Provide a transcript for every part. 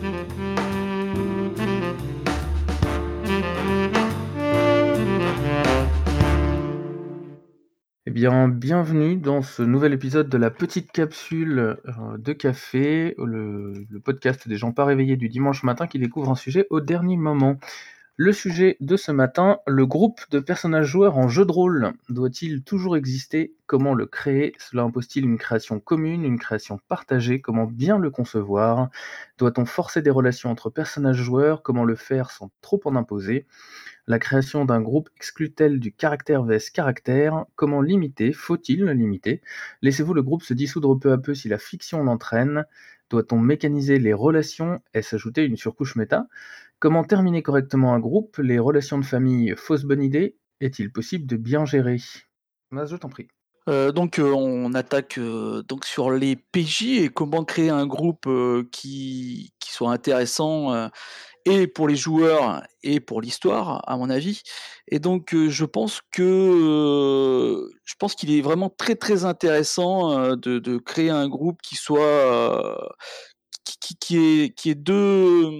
Eh bien, bienvenue dans ce nouvel épisode de la petite capsule euh, de café, le, le podcast des gens pas réveillés du dimanche matin qui découvre un sujet au dernier moment. Le sujet de ce matin, le groupe de personnages joueurs en jeu de rôle. Doit-il toujours exister? Comment le créer? Cela impose-t-il une création commune, une création partagée? Comment bien le concevoir? Doit-on forcer des relations entre personnages joueurs? Comment le faire sans trop en imposer? La création d'un groupe exclut-elle du caractère vs caractère? Comment limiter? Faut-il le limiter? Laissez-vous le groupe se dissoudre peu à peu si la fiction l'entraîne. Doit-on mécaniser les relations? Est-ce ajouter une surcouche méta? Comment terminer correctement un groupe Les relations de famille, fausse bonne idée Est-il possible de bien gérer? Je t'en prie. Euh, donc euh, on attaque euh, donc sur les PJ et comment créer un groupe qui, soit intéressant et pour les joueurs et pour l'histoire à mon avis. Et donc je pense que je pense qu'il est vraiment très très intéressant de, de créer un groupe qui soit qui, est qui est deux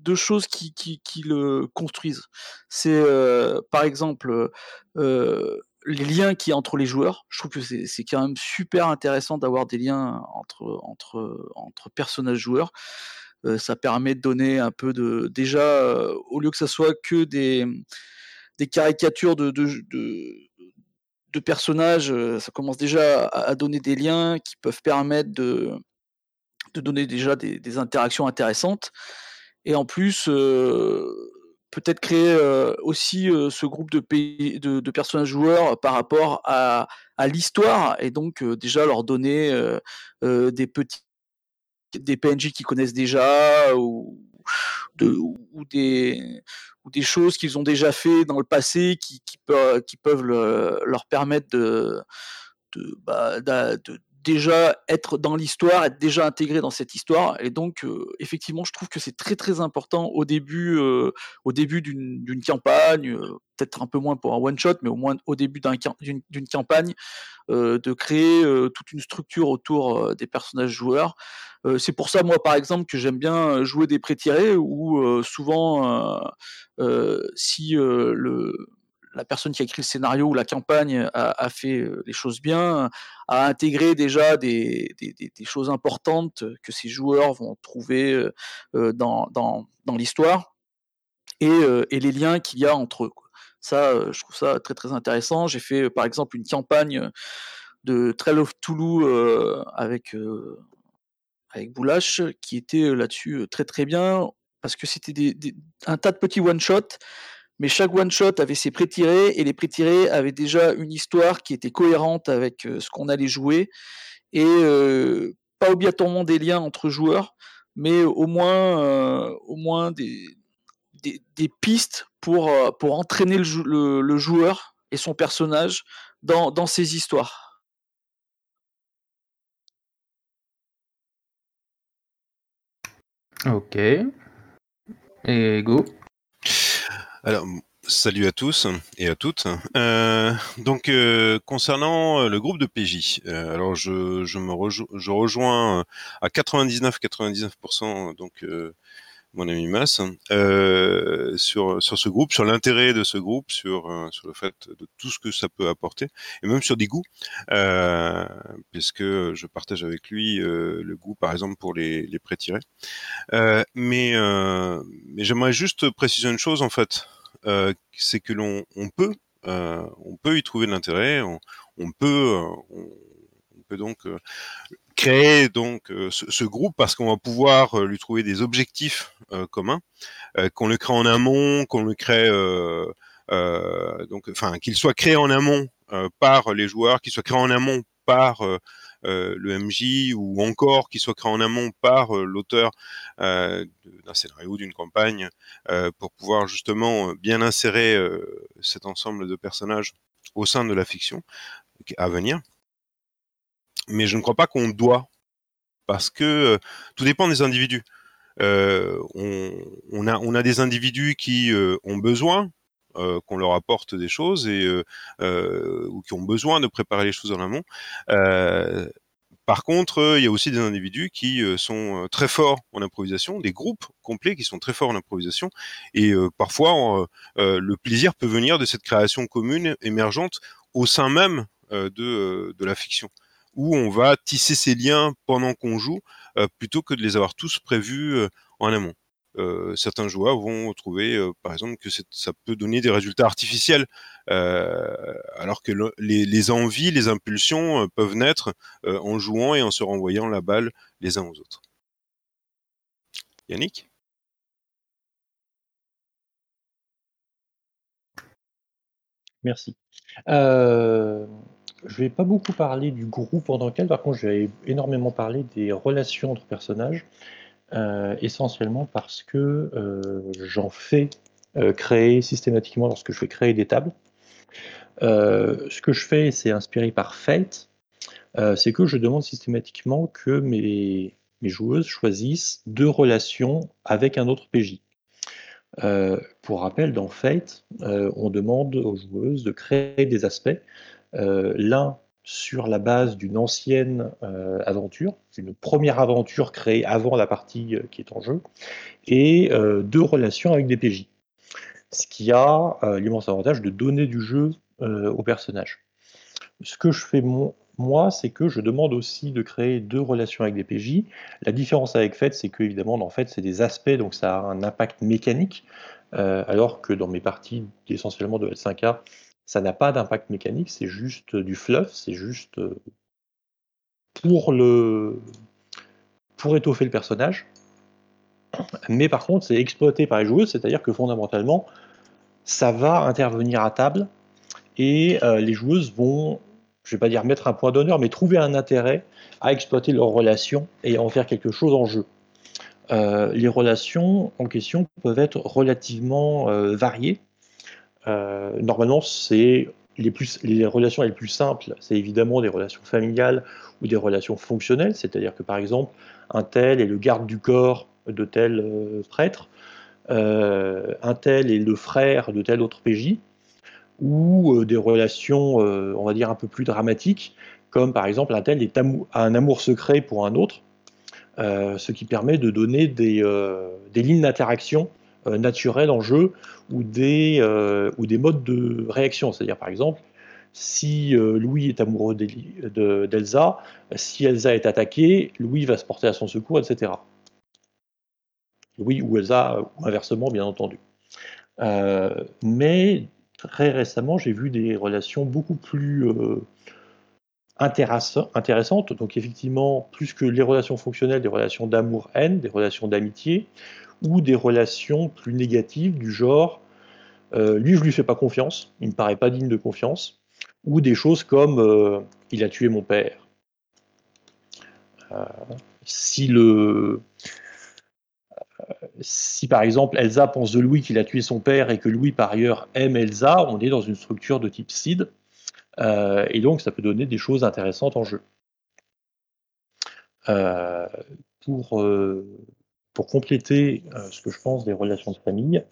deux choses qui, qui, qui le construisent. C'est euh, par exemple euh, les liens qu'il y a entre les joueurs. Je trouve que c'est quand même super intéressant d'avoir des liens entre entre entre personnages joueurs. Heu, ça permet de donner un peu de déjà, au lieu que ça soit que des des caricatures de de de personnages, ça commence déjà à donner des liens qui peuvent permettre de de donner déjà des interactions intéressantes. Et en plus, heu, peut-être créer, heu, aussi, heu, ce groupe de P de personnages joueurs par rapport à l'histoire et donc déjà leur donner, des petits des PNJ qu'ils connaissent déjà ou de ou des ou des choses qu'ils ont déjà fait dans le passé qui qui peu qui peuvent le leur permettre de de, bah, déjà être dans l'histoire, être déjà intégré dans cette histoire et donc heu, effectivement, je trouve que c'est très, très important au début, heu, au début d'une campagne, heu, peut-être un peu moins pour un one shot, mais au moins au début d'une campagne, de créer, toute une structure autour, des personnages joueurs. C'est pour ça, moi, par exemple, que j'aime bien, jouer des pré-tirés où, souvent, si, le la personne qui a écrit le scénario ou la campagne a fait, heu, les choses bien, a intégré déjà des choses importantes que ces joueurs vont trouver, heu heu, dans l'histoire et les liens qu'il y a entre eux. Ça, je trouve ça très, très intéressant. J'ai fait, par exemple, une campagne, de Trail of Toulouse, avec, avec Boulache qui était, là-dessus, très, très bien parce que c'était un tas de petits one shot, mais chaque one shot avait ses pré-tirés et les pré-tirés avaient déjà une histoire qui était cohérente avec, heu, ce qu'on allait jouer et heu, pas obligatoirement des liens entre joueurs, mais au moins, moins des pistes pour, entraîner le jou le le joueur et son personnage dans dans ces histoires. OK. Et go. Alors, salut à tous et à toutes. Heu, donc heu, concernant, heu, le groupe de PJ, alors je je me rejoins je rejoins, à 99-99% donc mon ami Mas, sur sur ce groupe, sur l'intérêt de ce groupe, sur, sur le fait de tout ce que ça peut apporter et même sur des goûts, puisque je partage avec lui, le goût, par exemple, pour les les pré-tirés. Heu, mais mais j'aimerais juste préciser une chose, en fait, c'est que l'on on peut, heu, on peut y trouver de l'intérêt, on on peut, donc, créer donc, ce groupe parce qu'on va pouvoir, lui trouver des objectifs, communs, qu'on le crée en amont, qu'on le crée, donc enfin, qu'il soit créé en amont, par les joueurs, qu'il soit créé en amont par, le MJ ou encore qu'il soit créé en amont par, heu, l'auteur, de d'un scénario d'une campagne, pour pouvoir justement, bien insérer, cet ensemble de personnages au sein de la fiction à venir. Mais je ne crois pas qu'on doit, parce que, tout dépend des individus. On a des individus qui, ont besoin, heu, qu'on leur apporte des choses et heu heu, ou qui ont besoin de préparer les choses en amont. Par contre, il y a aussi des individus qui sont très forts en improvisation, des groupes complets qui sont très forts en improvisation, et parfois le plaisir peut venir de cette création commune émergente au sein même de la fiction où on va tisser ces liens pendant qu'on joue, plutôt que de les avoir tous prévus en amont. Euh, certains joueurs vont trouver, euh, par exemple, que ça peut donner des résultats artificiels, euh, alors que les, envies, les impulsions peuvent naître en jouant et en se renvoyant la balle les uns aux autres. Yannick? Merci. je ne vais pas beaucoup parler du groupe en tant que tel, par contre, je vais énormément parler des relations entre personnages. Euh, essentiellement parce que euh, j'en fais euh, créer systématiquement lorsque je fais créer des tables. ce que je fais, c'est inspiré par Fate, c'est que je demande systématiquement que mes, joueuses choisissent deux relations avec un autre PJ. pour rappel, dans Fate, on demande aux joueuses de créer des aspects. L'un sur la base d'une ancienne euh, aventure, une première aventure créée avant la partie euh, qui est en jeu, et euh, deux relations avec des PJ. Ce qui a l'immense avantage de donner du jeu au personnage. Ce que je fais moi, c'est que je demande aussi de créer deux relations avec des PJ. La différence avec Fate, c'est que évidemment, en fait, c'est des aspects, donc ça a un impact mécanique, alors que dans mes parties essentiellement de L5A, ça n'a pas d'impact mécanique, c'est juste du fluff, c'est juste euh, pour le pour étoffer le personnage. Mais par contre, c'est exploité par les joueuses, c'est-à-dire que fondamentalement, ça va intervenir à table et euh, les joueuses vont, je vais pas dire mettre un point d'honneur, mais trouver un intérêt à exploiter leurs relations et en faire quelque chose en jeu. Euh, les relations en question peuvent être relativement variées. Euh, normalement, c'est les, relations les plus simples, c'est évidemment des relations familiales ou des relations fonctionnelles, c'est-à-dire que par exemple, un tel est le garde du corps de tel euh, prêtre, euh, un tel est le frère de tel autre PJ, ou des relations, on va dire, un peu plus dramatiques, comme par exemple un tel est a un amour secret pour un autre, ce qui permet de donner des, lignes d'interaction naturels en jeu ou des, euh, ou des modes de réaction. C'est-à-dire, par exemple, si euh, Louis est amoureux d'Elsa, si Elsa est attaquée, Louis va se porter à son secours, etc. Louis ou Elsa, ou inversement, bien entendu. mais très récemment, j'ai vu des relations beaucoup plus intéressantes. Donc, effectivement, plus que les relations fonctionnelles, des relations d'amour-haine, des relations d'amitié, ou des relations plus négatives du genre euh, lui je lui fais pas confiance, il me paraît pas digne de confiance, ou des choses comme euh, il a tué mon père. Euh, si le si par exemple Elsa pense de Louis qu'il a tué son père et que Louis par ailleurs aime Elsa, on est dans une structure de type SID, et donc ça peut donner des choses intéressantes en jeu. pour pour compléter euh, ce que je pense des relations de famille,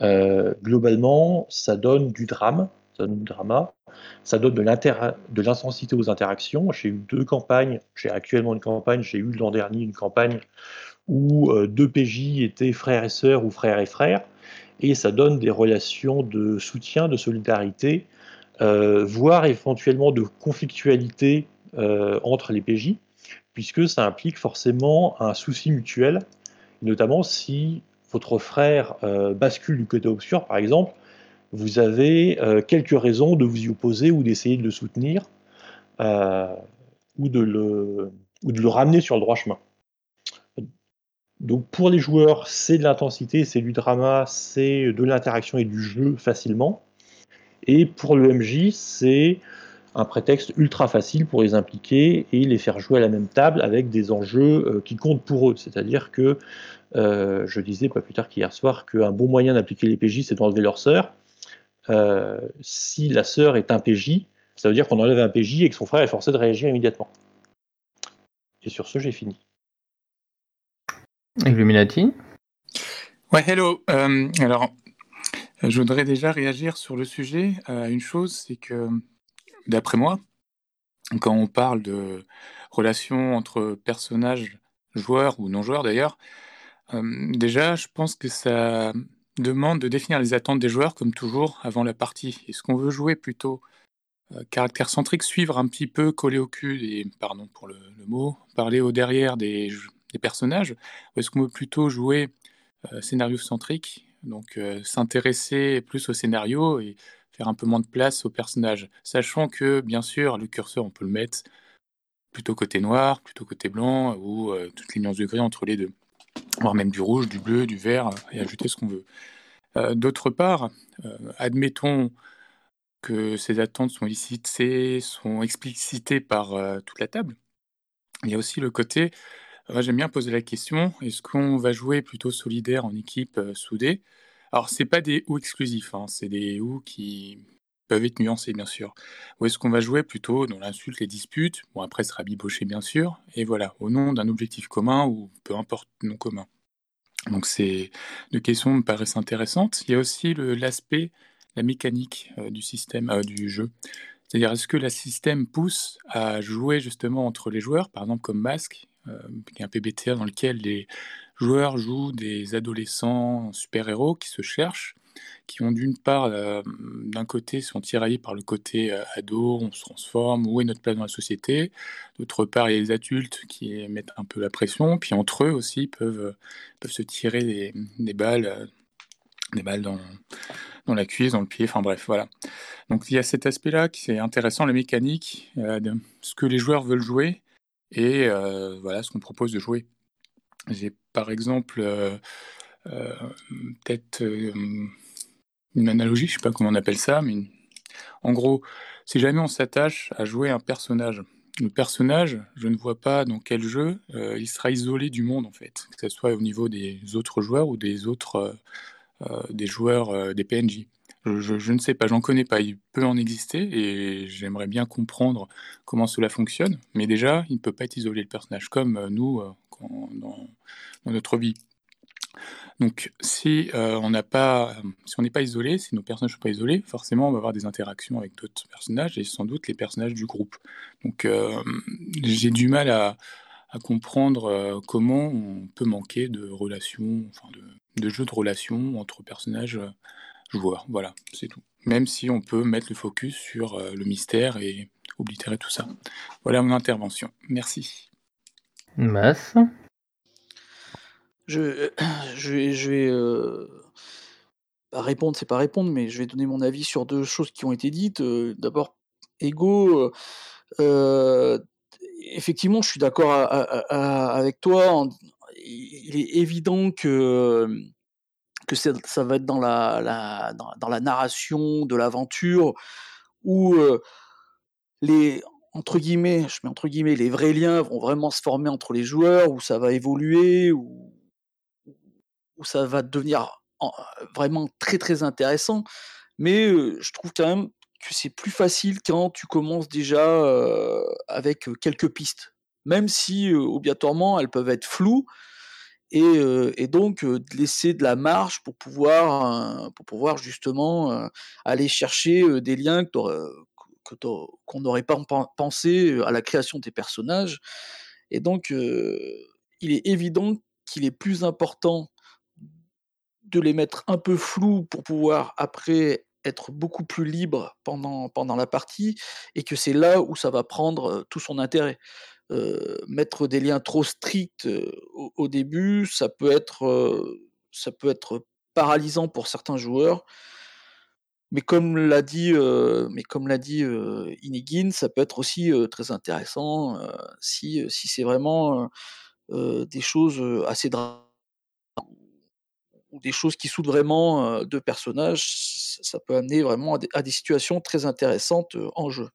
euh, globalement, ça donne du drame, ça donne du drama, ça donne de l'intensité aux interactions. J'ai eu deux campagnes, j'ai actuellement une campagne, j'ai eu l'an dernier une campagne où euh, deux PJ étaient frères et sœurs ou frères et frères, et ça donne des relations de soutien, de solidarité, voire éventuellement de conflictualité entre les PJ, puisque ça implique forcément un souci mutuel notamment si votre frère euh, bascule du côté obscur, par exemple, vous avez euh, quelques raisons de vous y opposer ou d'essayer de le soutenir euh, ou, de le, ou de le ramener sur le droit chemin. Donc pour les joueurs, c'est de l'intensité, c'est du drama, c'est de l'interaction et du jeu facilement. Et pour le MJ, c'est un prétexte ultra facile pour les impliquer et les faire jouer à la même table avec des enjeux euh, qui comptent pour eux. C'est-à-dire que euh, je disais pas plus tard qu'hier soir qu'un bon moyen d'appliquer les PJ, c'est d'enlever leur sœur. Euh, si la sœur est un PJ, ça veut dire qu'on enlève un PJ et que son frère est forcé de réagir immédiatement. Et sur ce, j'ai fini. Illuminati? Ouais, hello. alors, je voudrais déjà réagir sur le sujet à une chose, c'est que d'après moi, quand on parle de relation entre personnages, joueurs ou non-joueurs d'ailleurs, déjà, je pense que ça demande de définir les attentes des joueurs, comme toujours, avant la partie. Est-ce qu'on veut jouer plutôt caractère centrique, suivre un petit peu, coller au cul, et pardon pour le, mot, parler au derrière des, des personnages, ou est-ce qu'on veut plutôt jouer scénario centrique, donc s'intéresser plus au scénario et faire un peu moins de place aux personnages, sachant que bien sûr le curseur on peut le mettre plutôt côté noir, plutôt côté blanc, ou toutes les de gris entre les deux, voire même du rouge, du bleu, du vert, et ajouter ce qu'on veut. D'autre part, admettons que ces attentes sont explicitées, sont explicitées par toute la table. Il y a aussi le côté j'aime bien poser la question, est-ce qu'on va jouer plutôt solidaire en équipe euh, soudée? Alors, c'est pas des ou exclusifs, hein, c'est des ou qui peuvent être nuancés, bien sûr. Ou est-ce qu'on va jouer? Plutôt dans l'insulte, les disputes Bon, après, sera biboché, bien sûr. Et voilà, au nom d'un objectif commun ou peu importe non commun. Donc, ces deux questions me paraissent intéressantes. Il y a aussi l'aspect, la mécanique euh, du système, euh, du jeu. C'est-à-dire, est-ce que le système pousse à jouer justement entre les joueurs, par exemple comme Masque, euh, qui est un PBTA dans lequel les joueurs jouent des adolescents super-héros qui se cherchent, qui ont d'une part, euh, d'un côté, sont tiraillés par le côté euh, ado, on se transforme, où est notre place dans la société. D'autre part, il y a les adultes qui mettent un peu la pression, puis entre eux aussi peuvent, peuvent se tirer des, balles, des balles dans, dans la cuisse, dans le pied, enfin bref, voilà. Donc il y a cet aspect-là qui est intéressant, la mécanique, ce que les joueurs veulent jouer, et euh, voilà ce qu'on propose de jouer. J'ai par exemple euh, euh, peut-être une analogie, je ne sais pas comment on appelle ça, mais en gros, si jamais on s'attache à jouer un personnage, le personnage, je ne vois pas dans quel jeu il sera isolé du monde en fait, que ce soit au niveau des autres joueurs ou des autres des joueurs des PNJ. Je, ne sais pas, j'en connais pas. Il peut en exister et j'aimerais bien comprendre comment cela fonctionne. Mais déjà, il ne peut pas être isolé le personnage comme euh, nous euh, dans, notre vie. Donc, si euh, on n'a pas, si on n'est pas isolé, si nos personnages ne sont pas isolés, forcément, on va avoir des interactions avec d'autres personnages et sans doute les personnages du groupe. Donc, j'ai du mal à, comprendre comment on peut manquer de relations, enfin de, de jeux de relations entre personnages joueur. Voilà, c'est tout. Même si on peut mettre le focus sur euh, le mystère et oblitérer tout ça. Voilà mon intervention. Merci. Mass Je, je vais, je vais euh, pas répondre, c'est pas répondre, mais je vais donner mon avis sur deux choses qui ont été dites. Euh, d'abord, Ego, effectivement, je suis d'accord avec toi. Il est évident que que ça va être dans la dans, la narration de l'aventure où les entre guillemets, je entre guillemets, les vrais liens vont vraiment se former entre les joueurs, où ça va évoluer, où, ça va devenir vraiment très très intéressant. Mais je trouve quand même que c'est plus facile quand tu commences déjà avec quelques pistes, même si obligatoirement elles peuvent être floues et, donc de laisser de la marge pour pouvoir, pour pouvoir justement aller chercher des liens qu'on n'aurait pas pensé à la création des personnages. Et donc, il est évident qu'il est plus important de les mettre un peu flous pour pouvoir après être beaucoup plus libre pendant, pendant la partie, et que c'est là où ça va prendre tout son intérêt. Mettre des liens trop stricts au, début, ça peut être, ça peut être paralysant pour certains joueurs. Mais comme l'a dit, dit Inigine, ça peut être aussi très intéressant si, si c'est vraiment des choses assez ou des choses qui soudent vraiment deux personnages, ça peut amener vraiment à des situations très intéressantes en jeu.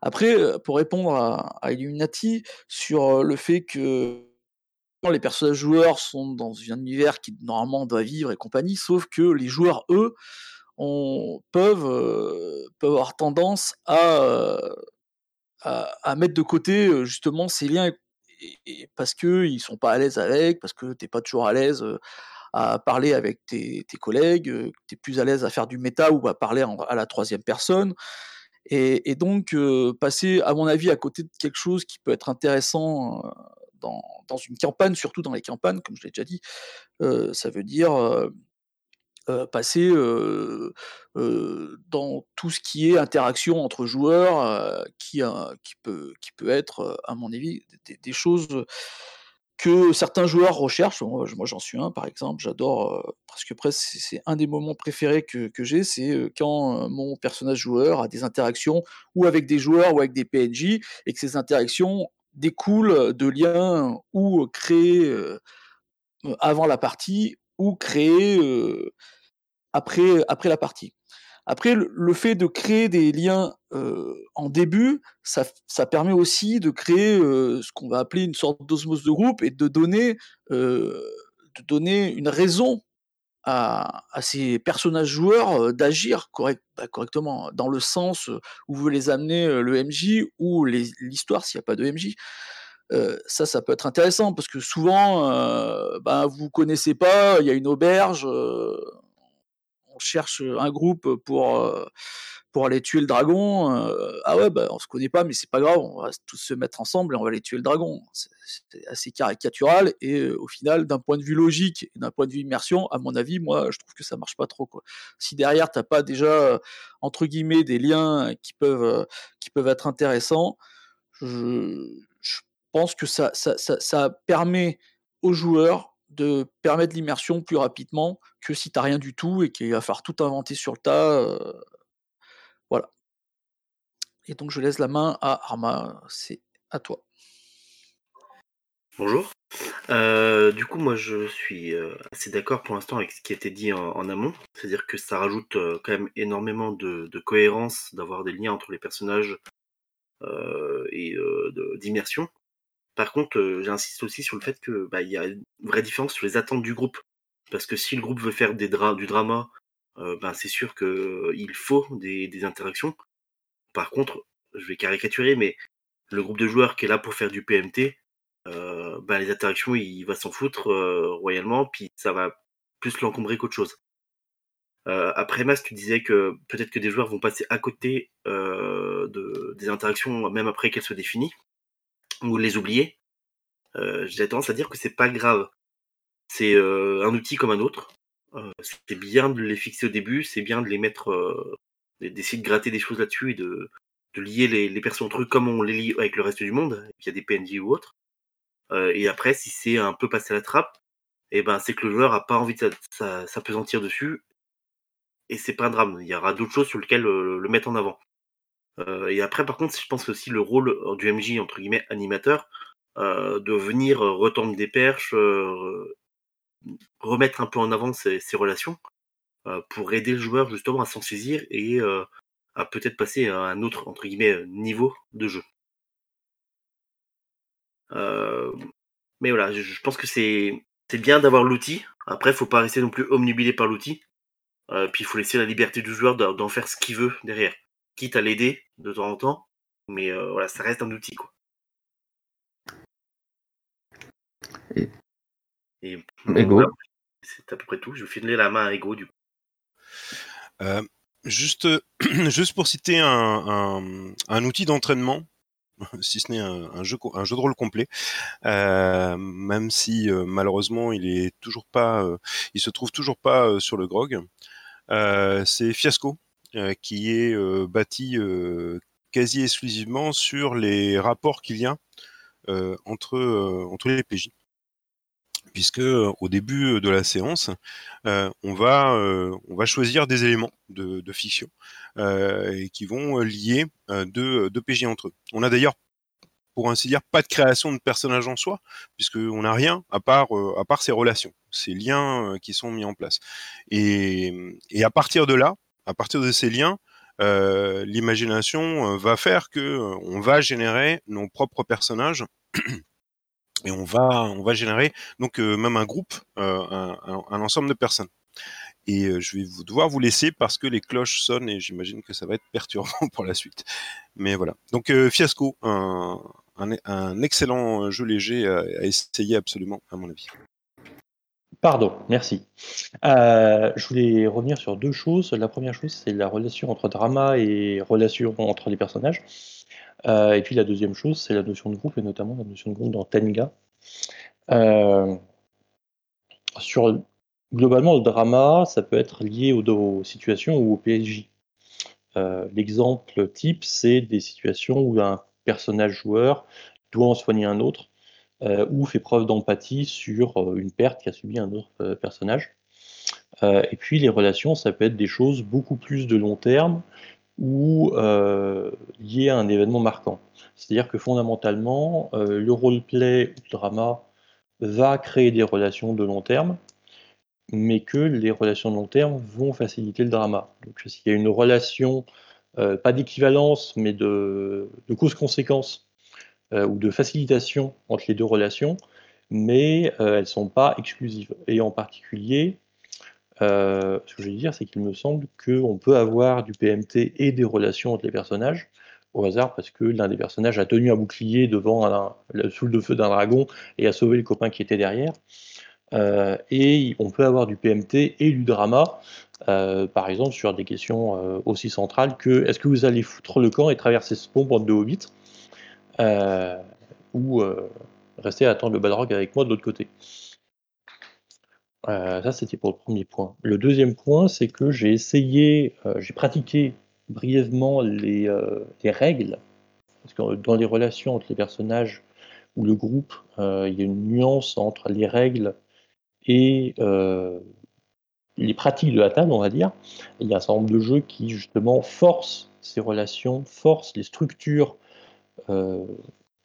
Après, pour répondre à, Illuminati sur le fait que les personnages joueurs sont dans un univers qui normalement doit vivre et compagnie, sauf que les joueurs, eux, peuvent, peuvent avoir tendance à, à, mettre de côté justement ces liens parce qu'ils ne sont pas à l'aise avec, parce que tu n'es pas toujours à l'aise à parler avec tes, collègues, tu es plus à l'aise à faire du méta ou à parler à la troisième personne. Et, donc, passer, à mon avis, à côté de quelque chose qui peut être intéressant dans, une campagne, surtout dans les campagnes, comme je l'ai déjà dit, ça veut dire passer dans tout ce qui est interaction entre joueurs, qui, qui, peut, qui peut être, à mon avis, des, choses que certains joueurs recherchent. Moi, j'en suis un, par exemple. J'adore, presque presque, c'est un des moments préférés que j'ai, c'est quand mon personnage joueur a des interactions ou avec des joueurs ou avec des PNJ, et que ces interactions découlent de liens ou créés avant la partie ou créés après, après la partie. Après, le, fait de créer des liens en début, ça, permet aussi de créer ce qu'on va appeler une sorte d'osmose de groupe et de de donner une raison à, ces personnages joueurs d'agir correct, bah, correctement, dans le sens où veut les amener le MJ ou l'histoire s'il n'y a pas de MJ. ça, ça peut être intéressant parce que souvent, euh, ben, vous connaissez pas, il y a une auberge, on cherche un groupe pour, pour aller tuer le dragon. ah ouais, bah, on se connaît pas, mais c'est pas grave, on va tous se mettre ensemble et on va aller tuer le dragon. C'est assez caricatural et au final, d'un point de vue logique et d'un point de vue immersion, à mon avis, moi, je trouve que ça marche pas trop. Quoi. Si derrière, t'as pas déjà, entre guillemets, des liens qui peuvent, qui peuvent être intéressants, je, pense que ça, ça, ça, permet aux joueurs de permettre l'immersion plus rapidement que si tu rien du tout et qu'il va falloir tout inventer sur le tas. Et donc je laisse la main à Arma, c'est à toi. Bonjour. du coup, moi, je suis assez d'accord pour l'instant avec ce qui a été dit en, amont. C'est-à-dire que ça rajoute quand même énormément de, cohérence d'avoir des liens entre les personnages et d'immersion. Par contre, euh, j'insiste aussi sur le fait que bah, y a une vraie différence sur les attentes du groupe. Parce que si le groupe veut faire des du drama, euh, ben, c'est sûr qu'il faut des, interactions. Par contre, je vais caricaturer, mais le groupe de joueurs qui est là pour faire du PMT, euh, ben, les interactions, il va s'en foutre royalement, puis ça va plus l'encombrer qu'autre chose. après Mas, tu disais que peut-être que des joueurs vont passer à côté de, des interactions, même après qu'elles soient définies ou les oublier, euh, j'ai tendance à dire que c'est pas grave. C'est euh, un outil comme un autre. Euh, c'est bien de les fixer au début, c'est bien de les mettre, euh, d'essayer de gratter des choses là-dessus et de, de lier les, les personnes entre comme on les lie avec le reste du monde, il y a des PNJ ou autres. et après, si c'est un peu passé à la trappe, et eh ben c'est que le joueur a pas envie de s'apesantir dessus et c'est pas un drame. Il y aura d'autres choses sur lesquelles le mettre en avant. Euh, et après, par contre, je pense aussi le rôle euh, du MJ, entre guillemets, animateur, euh, de venir retendre des perches, remettre un peu en avant ces, relations, pour aider le joueur justement à s'en saisir et à peut-être passer à un autre, entre guillemets, niveau de jeu. mais voilà, je, pense que c'est bien d'avoir l'outil. Après, il faut pas rester non plus omnubilé par l'outil. puis il faut laisser la liberté du joueur d'en faire ce qu'il veut derrière quitte à l'aider de temps en temps, mais euh, voilà, ça reste un outil quoi. Et, Ego. c'est à peu près tout. Je vais filer la main à Ego du coup. Euh, juste, pour citer un, outil d'entraînement, si ce n'est un, jeu, de rôle complet, euh, même si malheureusement il est toujours pas, il se trouve toujours pas sur le grog. c'est Fiasco euh, qui est euh, bâti euh, quasi exclusivement sur les rapports qu'il y a entre, entre les PJ puisque au début de la séance, on va on va choisir des éléments de, fiction et qui vont lier deux, deux PJ entre eux. On a d'ailleurs pour ainsi dire pas de création de personnage en soi, puisqu'on n'a rien à part à part ces relations, ces liens qui sont mis en place. Et, et à partir de là, à partir de ces liens, l'imagination va faire que on va générer nos propres personnages et on va on va générer donc même un groupe, un, ensemble de personnes. Et je vais vous, devoir vous laisser parce que les cloches sonnent et j'imagine que ça va être perturbant pour la suite. Mais voilà. Donc Fiasco, un, excellent jeu léger à, essayer absolument à mon avis. Pardon, merci. Euh, je voulais revenir sur deux choses. La première chose, c'est la relation entre drama et relation entre les personnages. Euh, et puis la deuxième chose, c'est la notion de groupe, et notamment la notion de groupe dans Tenga. Euh, sur, globalement, le drama, ça peut être lié aux, situations ou au PSJ. L'exemple type, c'est des situations où un personnage joueur doit en soigner un autre euh, ou fait preuve d'empathie sur euh, une perte qu'a subi un autre euh, personnage. et puis les relations, ça peut être des choses beaucoup plus de long terme ou liées à un événement marquant. C'est-à-dire que fondamentalement, le roleplay ou le drama va créer des relations de long terme, mais que les relations de long terme vont faciliter le drama. Donc s'il y a une relation, pas d'équivalence, mais de, de cause-conséquence euh, ou de facilitation entre les deux relations, mais euh, elles ne sont pas exclusives. Et en particulier, euh, ce que je veux dire, c'est qu'il me semble qu'on peut avoir du PMT et des relations entre les personnages, au hasard parce que l'un des personnages a tenu un bouclier devant le sous le feu d'un dragon et a sauvé le copain qui était derrière. et on peut avoir du PMT et du drama, par exemple sur des questions aussi centrales que est-ce que vous allez foutre le camp et traverser ce pont pour de hobbits euh, ou euh, rester à attendre le Balrog avec moi de l'autre côté. Euh, ça, c'était pour le premier point. Le deuxième point, c'est que j'ai essayé, j'ai pratiqué brièvement les, règles, parce que dans les relations entre les personnages ou le groupe, il y a une nuance entre les règles et les pratiques de la table, on va dire. Il y a un certain nombre de jeux qui, justement, forcent ces relations, forcent les structures euh,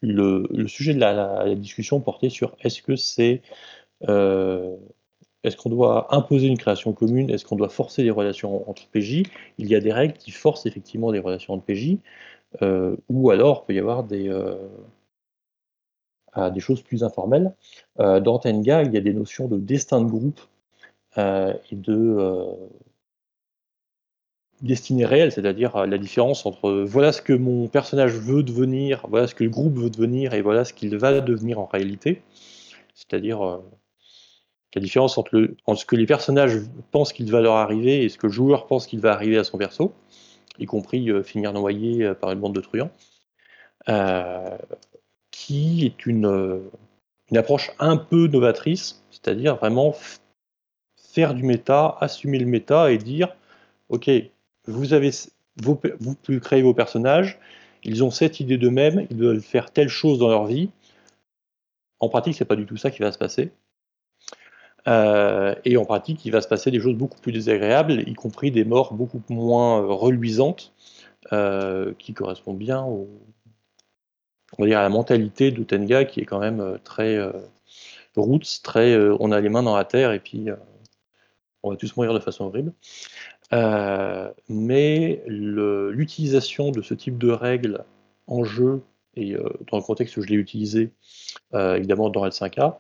le, sujet de la, discussion portait sur est-ce que c'est euh, est-ce qu'on doit imposer une création commune? Est-ce qu'on doit forcer les relations entre PJ Il y a des règles qui forcent effectivement les relations entre PJ, euh, ou alors il peut y avoir des, des choses plus informelles. dans Tenga, il y a des notions de destin de groupe et de destinée réelle, c'est-à-dire euh, la différence entre euh, voilà ce que mon personnage veut devenir, voilà ce que le groupe veut devenir et voilà ce qu'il va devenir en réalité. C'est-à-dire euh, la différence entre, ce que les personnages pensent qu'il va leur arriver et ce que le joueur pense qu'il va arriver à son perso, y compris finir noyé par une bande de truands, qui est une, une approche un peu novatrice, c'est-à-dire vraiment faire du méta, assumer le méta et dire ok, vous avez vous pouvez créer vos personnages, ils ont cette idée d'eux-mêmes, ils veulent faire telle chose dans leur vie. En pratique, c'est pas du tout ça qui va se passer. Euh, et en pratique, il va se passer des choses beaucoup plus désagréables, y compris des morts beaucoup moins euh, reluisantes, euh, qui correspondent bien à la mentalité de Tenga, qui est quand même très roots, très on a les mains dans la terre et puis on va tous mourir de façon horrible. Euh, mais l'utilisation de ce type de règles en jeu, et euh, dans le contexte où je l'ai utilisé, euh, évidemment dans L5A,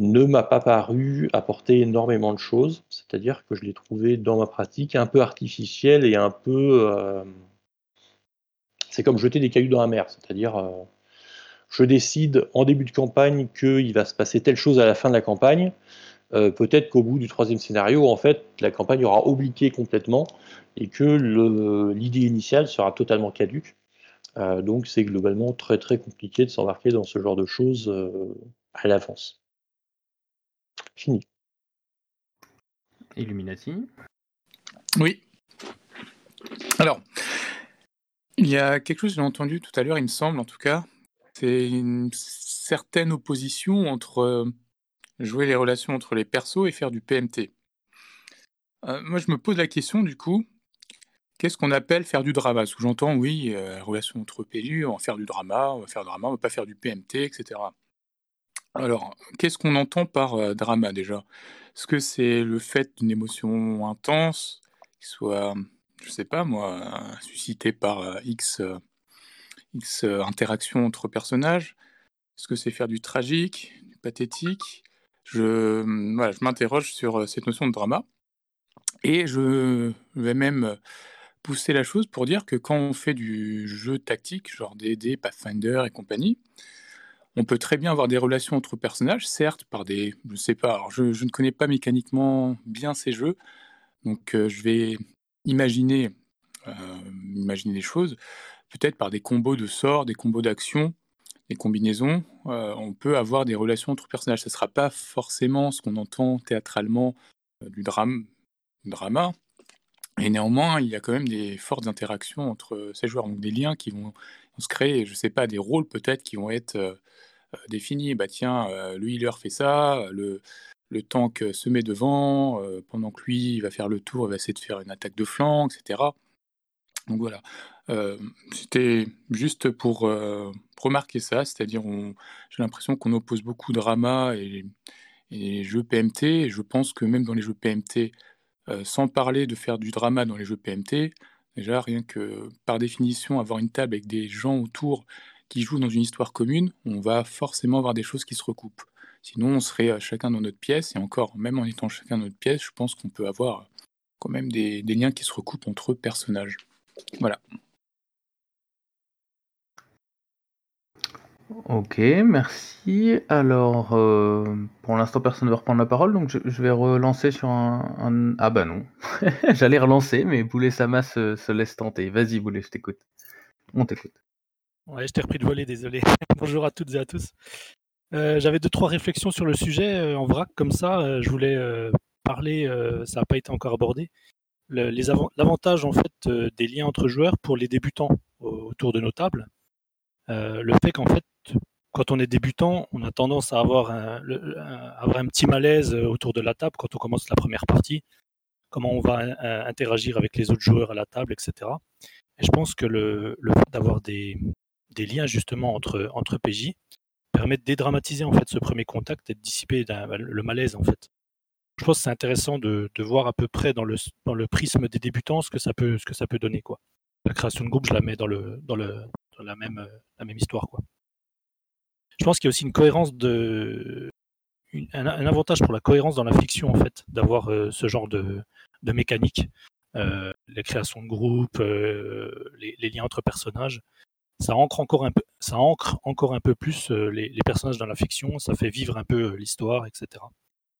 ne m'a pas paru apporter énormément de choses, c'est-à-dire que je l'ai trouvé dans ma pratique un peu artificiel et un peu... c'est comme jeter des cailloux dans la mer, c'est-à-dire je décide en début de campagne qu'il va se passer telle chose à la fin de la campagne, euh, peut-être qu'au bout du troisième scénario, en fait, la campagne aura oublié complètement et que l'idée initiale sera totalement caduque. Euh, donc c'est globalement très très compliqué de s'embarquer dans ce genre de choses euh, à l'avance. Fini. Illuminati. Oui. Alors, il y a quelque chose que j'ai entendu tout à l'heure, il me semble en tout cas, c'est une certaine opposition entre jouer les relations entre les persos et faire du PMT. Euh, moi, je me pose la question, du coup, qu'est-ce qu'on appelle faire du drama? Parce que j'entends, oui, euh, relation entre PJ, on va faire du drama, on va faire du drama, on va pas faire du PMT, etc. Alors, qu'est-ce qu'on entend par drama déjà? Est-ce que c'est le fait d'une émotion intense, qui soit, je sais pas moi, suscitée par X, X interactions entre personnages? Est-ce que c'est faire du tragique, du pathétique? Je, voilà, je m'interroge sur cette notion de drama. Et je vais même pousser la chose pour dire que quand on fait du jeu tactique, genre D&D, Pathfinder et compagnie, on peut très bien avoir des relations entre personnages, certes, par des, je sais pas, je, ne connais pas mécaniquement bien ces jeux, donc euh, je vais imaginer, euh, imaginer les choses, peut-être par des combos de sorts, des combos d'actions, des combinaisons, euh, on peut avoir des relations entre personnages. Ce ne sera pas forcément ce qu'on entend théâtralement du drame, drama, et néanmoins, il y a quand même des fortes interactions entre ces joueurs, donc des liens qui vont, se créer, je ne sais pas, des rôles peut-être qui vont être euh, euh, définis. Bah tiens, euh, lui, il leur fait ça, le, le tank se met devant, pendant que lui, va faire le tour, il va essayer de faire une attaque de flanc, etc. Donc voilà, c'était juste pour remarquer ça, c'est-à-dire j'ai l'impression qu'on oppose beaucoup drama et, et jeux PMT, et je pense que même dans les jeux PMT, euh, sans parler de faire du drama dans les jeux PMT, déjà rien que par définition avoir une table avec des gens autour qui jouent dans une histoire commune, on va forcément avoir des choses qui se recoupent. Sinon, on serait euh, chacun dans notre pièce, et encore, même en étant chacun dans notre pièce, je pense qu'on peut avoir quand même des, des liens qui se recoupent entre personnages. Voilà. Ok, merci. Alors, euh, pour l'instant, personne ne veut reprendre la parole, donc je, vais relancer sur un, Ah bah non, j'allais relancer, mais Boulet Sama se, se laisse tenter. Vas-y, Boulet, je t'écoute. On t'écoute. Je t'ai repris de voler, désolé. Bonjour à toutes et à tous. Euh, j'avais deux, trois réflexions sur le sujet euh, en vrac, comme ça. je voulais parler, ça n'a pas été encore abordé. L'avantage en fait des liens entre joueurs pour les débutants autour de nos tables. le fait qu'en fait quand on est débutant, on a tendance à avoir un, avoir un petit malaise euh, autour de la table quand on commence la première partie, comment on va euh, interagir avec les autres joueurs à la table, etc. Et je pense que le, fait d'avoir des, des, liens justement entre, entre PJ permet de dédramatiser en fait ce premier contact et de dissiper le malaise en fait. Je pense que c'est intéressant de, de, voir à peu près dans le, dans le prisme des débutants ce que ça peut, ce que ça peut donner quoi. La création de groupe, je la mets dans le, dans le, dans la même, la même histoire quoi je pense qu'il y a aussi une cohérence de un, avantage pour la cohérence dans la fiction en fait d'avoir euh, ce genre de, de mécanique euh, les créations de groupes euh, les, liens entre personnages ça ancre encore un peu ça ancre encore un peu plus les, personnages dans la fiction ça fait vivre un peu l'histoire etc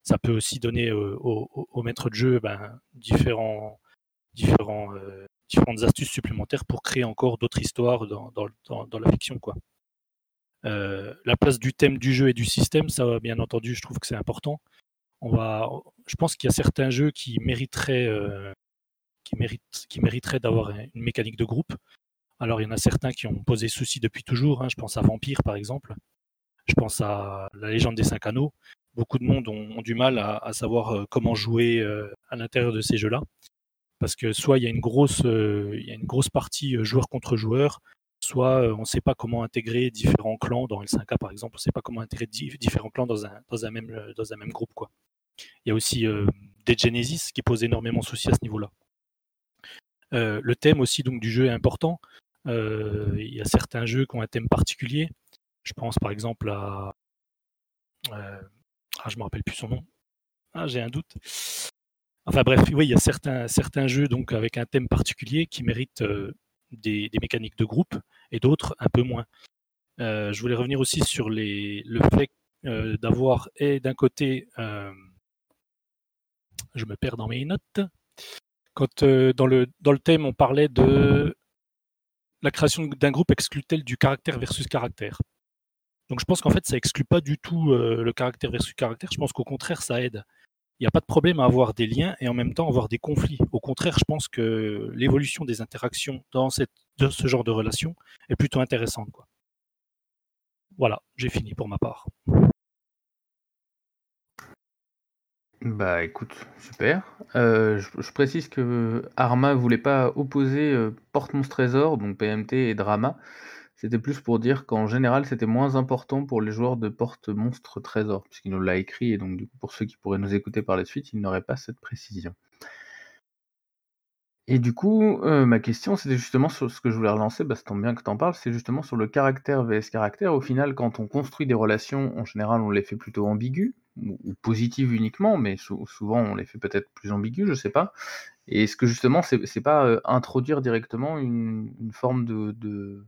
ça peut aussi donner au, maître de jeu ben, différents différentes astuces supplémentaires pour créer encore d'autres histoires dans, la fiction euh, la place du thème du jeu et du système, ça, bien entendu, je trouve que c'est important. On va, je pense qu'il y a certains jeux qui mériteraient, euh, qui qui mériteraient d'avoir une mécanique de groupe. Alors, il y en a certains qui ont posé souci depuis toujours. Hein. Je pense à Vampire, par exemple. Je pense à La Légende des Cinq Anneaux. Beaucoup de monde ont, du mal à, savoir euh, comment jouer à l'intérieur de ces jeux-là. Parce que soit il y a une grosse, grosse partie joueur contre joueur, soit euh, on ne sait pas comment intégrer différents clans dans L5A par exemple, on ne sait pas comment intégrer différents clans dans un, même, euh, groupe. Quoi. Il y a aussi euh, des Genesis qui posent énormément de soucis à ce niveau-là. le thème aussi du jeu est important. Il y a certains jeux qui ont un thème particulier. Je pense par exemple à. ah, je me rappelle plus son nom. Ah, j'ai un doute. Enfin bref, oui, il y a certains, certains jeux donc avec un thème particulier qui méritent des, mécaniques de groupe et d'autres un peu moins. Euh, je voulais revenir aussi sur le fait euh, d'avoir et d'un côté, euh, je me perds dans mes notes, quand dans, le, dans le thème on parlait de la création d'un groupe exclut-elle du caractère versus caractère. Donc je pense qu'en fait ça exclut pas du tout le caractère versus caractère, je pense qu'au contraire ça aide il n'y a pas de problème à avoir des liens et en même temps avoir des conflits. Au contraire, je pense que l'évolution des interactions dans, ce genre de relation est plutôt intéressante. Voilà, j'ai fini pour ma part. Bah écoute, super. Euh, je, précise que Arma voulait pas opposer euh, Porte Monstre Trésor, donc PMT et Drama. C'était plus pour dire qu'en général, c'était moins important pour les joueurs de porte monstre trésor, puisqu'il nous l'a écrit, et donc du coup, pour ceux qui pourraient nous écouter par la suite, il n'aurait pas cette précision. Et du coup, euh, ma question, c'était justement sur ce que je voulais relancer, bah, ça bien que tu en parles, c'est justement sur le caractère vs caractère. Au final, quand on construit des relations, en général, on les fait plutôt ambiguës, ou, positives uniquement, mais souvent on les fait peut-être plus ambiguës, je sais pas. Et est-ce que justement, c'est pas euh, introduire directement une, forme de, de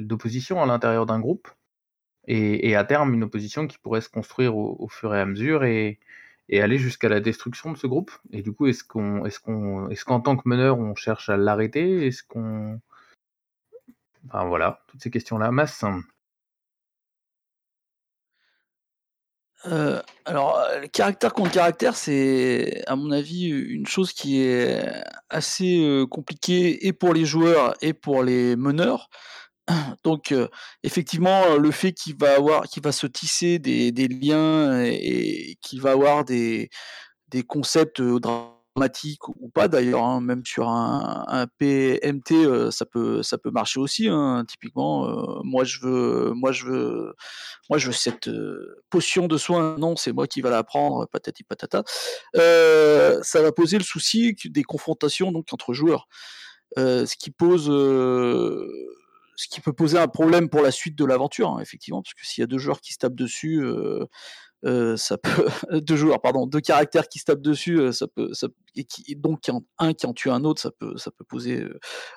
d'opposition à l'intérieur d'un groupe et, à terme une opposition qui pourrait se construire au, fur et à mesure et, aller jusqu'à la destruction de ce groupe? Et du coup, est-ce qu'on, est-ce qu'on, est-ce qu'en tant que meneur, on cherche à l'arrêter? Est-ce qu'on, enfin voilà, toutes ces questions-là, masse. Euh, alors, euh, caractère contre caractère, c'est, à mon avis, une chose qui est assez euh, compliquée et pour les joueurs et pour les meneurs. Donc, effectivement, le fait qu'il va avoir, qu'il va se tisser des, liens et, qu'il va avoir des, des concepts dramatiques ou pas d'ailleurs, hein, même sur un, PMT, ça peut ça peut marcher aussi. Hein, typiquement, moi je veux moi je veux moi je veux cette potion de soin. Non, c'est moi qui va la prendre. Patati patata. ça va poser le souci des confrontations donc entre joueurs, ce qui pose ce qui peut poser un problème pour la suite de l'aventure, hein, effectivement, parce que s'il y a deux joueurs qui se tapent dessus, euh, ça peut deux joueurs pardon deux caractères qui se tapent dessus euh, ça peut et donc un qui en tue un autre ça peut ça peut poser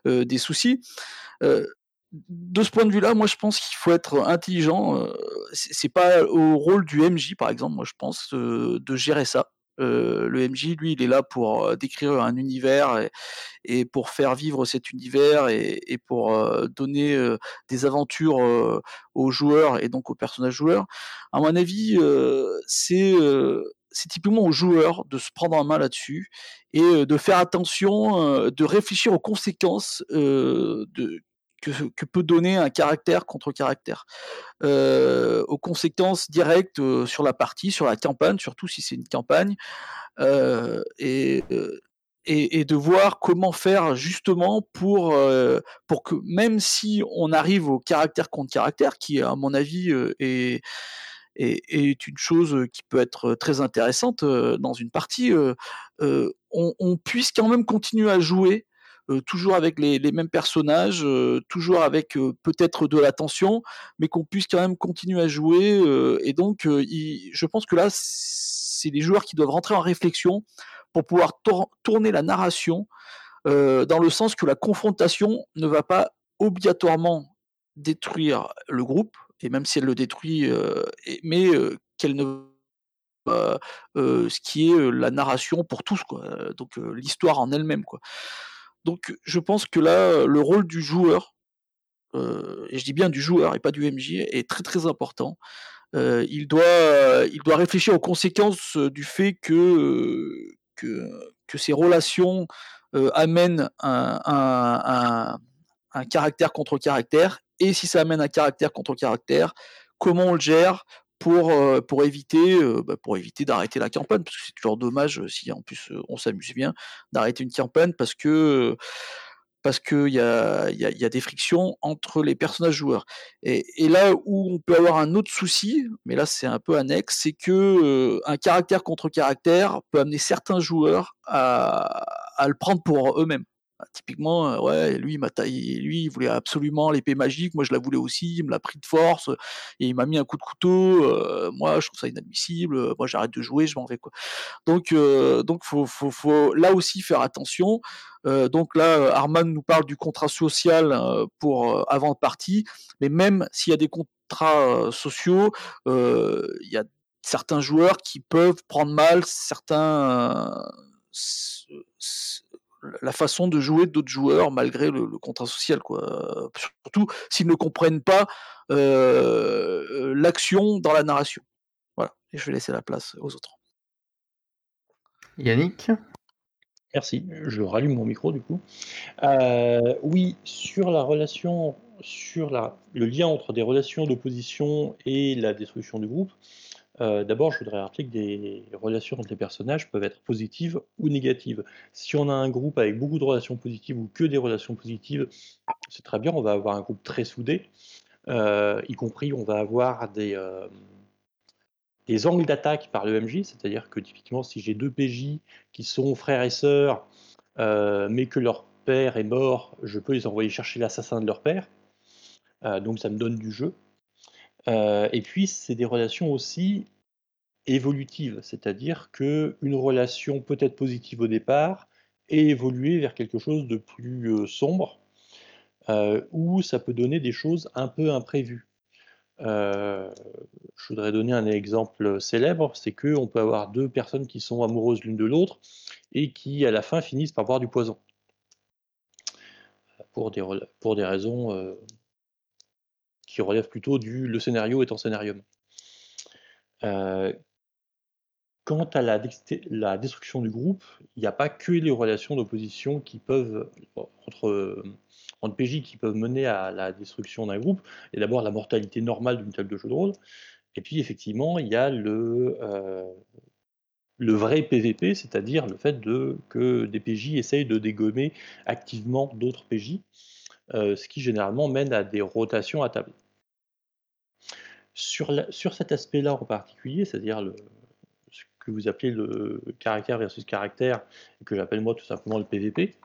euh, des soucis de ce point de vue-là, moi je pense qu'il faut être intelligent. C'est pas au rôle du MJ, par exemple, moi je pense, de gérer ça. Euh, le MJ, lui, il est là pour euh, décrire un univers et, pour faire vivre cet univers et, pour euh, donner des aventures aux joueurs et donc aux personnages joueurs. À mon avis, c'est typiquement aux joueurs de se prendre en main là-dessus et de faire attention, de réfléchir aux conséquences de, que, peut donner un caractère contre caractère. Euh, aux conséquences directes euh, sur la partie, sur la campagne, surtout si c'est une campagne, euh, et, de voir comment faire justement pour, pour que même si on arrive au caractère contre caractère, qui à mon avis est, est, une chose qui peut être très intéressante dans une partie, on, puisse quand même continuer à jouer euh, toujours avec les, mêmes personnages, euh, toujours avec euh, peut-être de la tension, mais qu'on puisse quand même continuer à jouer. et donc, je pense que là, c'est les joueurs qui doivent rentrer en réflexion pour pouvoir tourner la narration dans le sens que la confrontation ne va pas obligatoirement détruire le groupe, et même si elle le détruit, mais qu'elle ne ce qui est la narration pour tous, quoi. donc l'histoire en elle-même. Quoi. Donc je pense que là, le rôle du joueur, et je dis bien du joueur et pas du MJ, est très très important. il, doit, réfléchir aux conséquences du fait que, ces relations amènent un, un, caractère contre caractère, et si ça amène un caractère contre caractère, comment on le gère, pour, pour éviter, bah, pour éviter d'arrêter la campagne, parce que c'est toujours dommage si en plus on s'amuse bien d'arrêter une campagne parce que parce qu'il y a, y, a, y a des frictions entre les personnages joueurs. Et, et, là où on peut avoir un autre souci, mais là c'est un peu annexe, c'est que un caractère contre caractère peut amener certains joueurs à, à le prendre pour eux-mêmes. Bah, typiquement, ouais, lui, il lui, voulait absolument l'épée magique, moi je la voulais aussi, il me l'a pris de force, et il m'a mis un coup de couteau, moi je trouve ça inadmissible, moi j'arrête de jouer, je m'en vais. Donc, donc faut, faut, faut, là aussi faire attention. donc là, Arman nous parle du contrat social pour avant de partie, mais même s'il y a des contrats sociaux, il y a certains joueurs qui peuvent prendre mal certains la façon de jouer d'autres joueurs malgré le, contrat social, quoi. Surtout s'ils ne comprennent pas euh, l'action dans la narration. Voilà, et je vais laisser la place aux autres. Yannick? Merci, je rallume mon micro du coup. Euh, oui, sur la relation, sur la, le lien entre des relations d'opposition et la destruction du groupe, euh, d'abord, je voudrais rappeler que des relations entre les personnages peuvent être positives ou négatives. Si on a un groupe avec beaucoup de relations positives ou que des relations positives, c'est très bien, on va avoir un groupe très soudé, euh, y compris on va avoir des, euh, des angles d'attaque par le MJ, c'est-à-dire que typiquement si j'ai deux PJ qui sont frères et sœurs, mais que leur père est mort, je peux les envoyer chercher l'assassin de leur père, donc ça me donne du jeu. Euh, et puis, c'est des relations aussi évolutives, c'est-à-dire qu'une relation peut être positive au départ et évoluer vers quelque chose de plus euh, sombre, euh, où ça peut donner des choses un peu imprévues. je voudrais donner un exemple célèbre, c'est qu'on peut avoir deux personnes qui sont amoureuses l'une de l'autre et qui, à la fin, finissent par boire du poison. Pour des, pour des raisons qui relèvent plutôt du le scénario étant scénarium. Quant à la, destruction du groupe, il n'y a pas que les relations d'opposition qui peuvent entre, PJ qui peuvent mener à la destruction d'un groupe. A d'abord la mortalité normale d'une table de jeu de rôle, et puis effectivement il y a le, euh, vrai PVP, c'est-à-dire le fait que des PJ essayent de dégommer activement d'autres PJ, euh, ce qui généralement mène à des rotations à table. Sur, cet aspect-là en particulier, c'est-à-dire le, que vous appelez le caractère versus caractère, et que j'appelle moi tout simplement le PVP.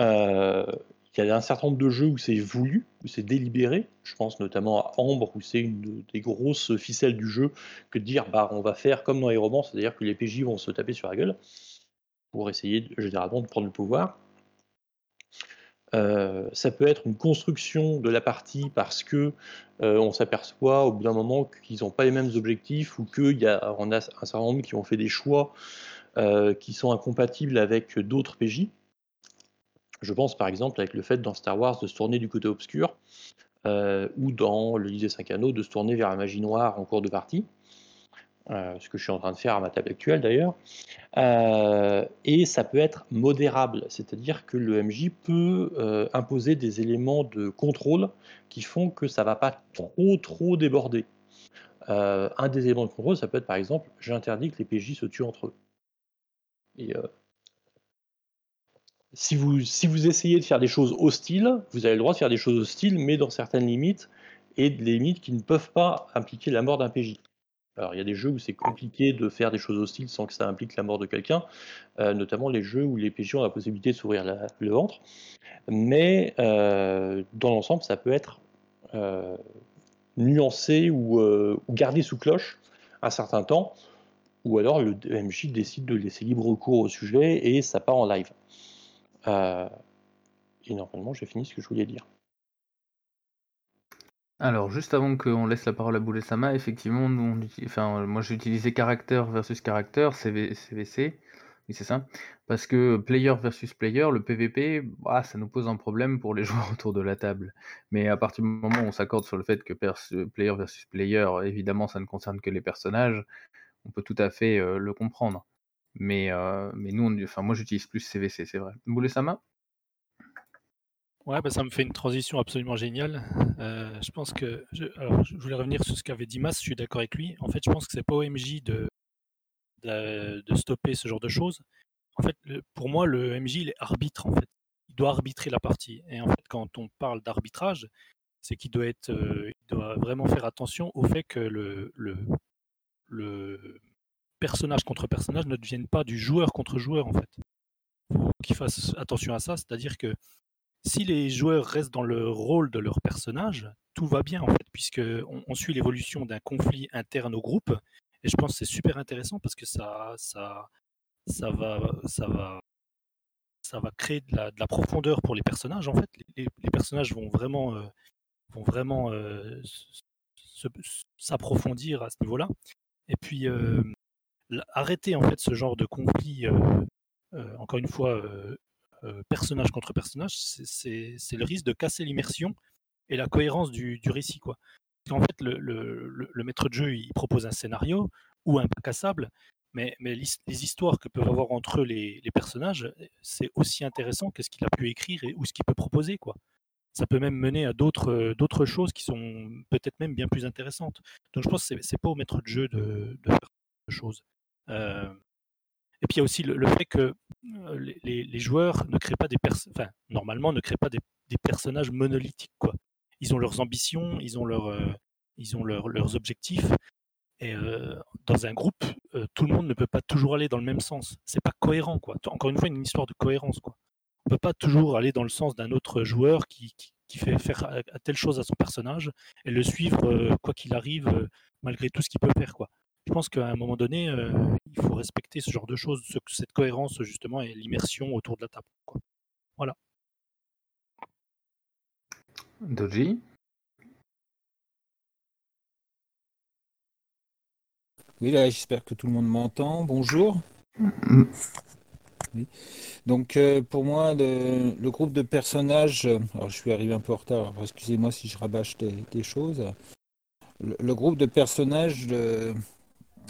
Euh, il y a un certain nombre de jeux où c'est voulu, où c'est délibéré. Je pense notamment à Ambre, où c'est une des grosses ficelles du jeu que de dire bah, on va faire comme dans les romans, c'est-à-dire que les PJ vont se taper sur la gueule pour essayer généralement de prendre le pouvoir. Euh, ça peut être une construction de la partie parce que euh, on s'aperçoit au bout d'un moment qu'ils n'ont pas les mêmes objectifs ou qu'on a, on a un certain nombre qui ont fait des choix euh, qui sont incompatibles avec d'autres PJ. Je pense par exemple avec le fait dans Star Wars de se tourner du côté obscur ou dans le lycée 5 anneaux de se tourner vers la magie noire en cours de partie. Euh, ce que je suis en train de faire à ma table actuelle d'ailleurs, euh, et ça peut être modérable, c'est-à-dire que le MJ peut euh, imposer des éléments de contrôle qui font que ça ne va pas trop trop déborder. un des éléments de contrôle, ça peut être par exemple, j'interdis que les PJ se tuent entre eux. Si, vous, si vous essayez de faire des choses hostiles, vous avez le droit de faire des choses hostiles, mais dans certaines limites, et des limites qui ne peuvent pas impliquer la mort d'un PJ. Alors, il y a des jeux où c'est compliqué de faire des choses hostiles sans que ça implique la mort de quelqu'un, euh, notamment les jeux où les PJ ont la possibilité de s'ouvrir le ventre. Mais euh, dans l'ensemble, ça peut être euh, nuancé ou, gardé sous cloche un certain temps, ou alors le MJ décide de laisser libre cours au sujet et ça part en live. et normalement, j'ai fini ce que je voulais dire. Alors, juste avant qu'on laisse la parole à Boulesama, effectivement, nous, on enfin, moi j'ai utilisé caractère versus caractère, CVC, oui c'est ça, parce que player versus player, le PVP, bah, ça nous pose un problème pour les joueurs autour de la table. Mais à partir du moment où on s'accorde sur le fait que player versus player, évidemment, ça ne concerne que les personnages, on peut tout à fait euh, le comprendre. Mais, euh, nous, moi j'utilise plus CVC, c'est vrai. Boulesama? Ouais, bah, ça me fait une transition absolument géniale. Euh, je pense que. Je, je voulais revenir sur ce qu'avait dit Mas, je suis d'accord avec lui. En fait, je pense que c'est pas OMJ de, de, stopper ce genre de choses. En fait, pour moi, le MJ, il est arbitre, en fait. Il doit arbitrer la partie. Et en fait, quand on parle d'arbitrage, c'est qu'il doit, être, euh, il doit vraiment faire attention au fait que le, le, le personnage contre personnage ne devienne pas du joueur contre joueur, en fait. Faut qu'il fasse attention à ça, c'est-à-dire que si les joueurs restent dans le rôle de leur personnage, tout va bien en fait, puisque on, suit l'évolution d'un conflit interne au groupe. Et je pense que c'est super intéressant parce que ça, ça, ça va, ça va, ça va créer de la, profondeur pour les personnages. En fait, les, personnages vont vraiment, euh, vont vraiment euh, s'approfondir à ce niveau-là. Et puis euh, arrêter en fait ce genre de conflit. encore une fois, personnage contre personnage, c'est le risque de casser l'immersion et la cohérence du, récit. En fait, le, maître de jeu, il propose un scénario ou un cassable, mais, mais les histoires que peuvent avoir entre eux les, personnages, c'est aussi intéressant que ce qu'il a pu écrire ou ce qu'il peut proposer. Ça peut même mener à d'autres choses qui sont peut-être même bien plus intéressantes. Donc je pense que c'est pas au maître de jeu de, faire choses. Euh, et puis il y a aussi le, fait que euh, les, joueurs ne créent pas des enfin, normalement ne créent pas des, personnages monolithiques quoi. Ils ont leurs ambitions, ils ont leurs euh, ils ont leurs objectifs. Et euh, dans un groupe, tout le monde ne peut pas toujours aller dans le même sens. C'est pas cohérent quoi. Encore une fois, une histoire de cohérence quoi. On peut pas toujours aller dans le sens d'un autre joueur qui, qui, fait faire telle chose à son personnage et le suivre quoi qu'il arrive malgré tout ce qu'il peut faire quoi je pense qu'à un moment donné, euh, il faut respecter ce genre de choses, cette cohérence justement et l'immersion autour de la table. Voilà. Doji? Oui, là, j'espère que tout le monde m'entend. Bonjour. Mm. Oui. Donc, euh, pour moi, le, le groupe de personnages, alors je suis arrivé un peu en retard, alors excusez-moi si je rabâche des, des choses. Le, le groupe de personnages, euh,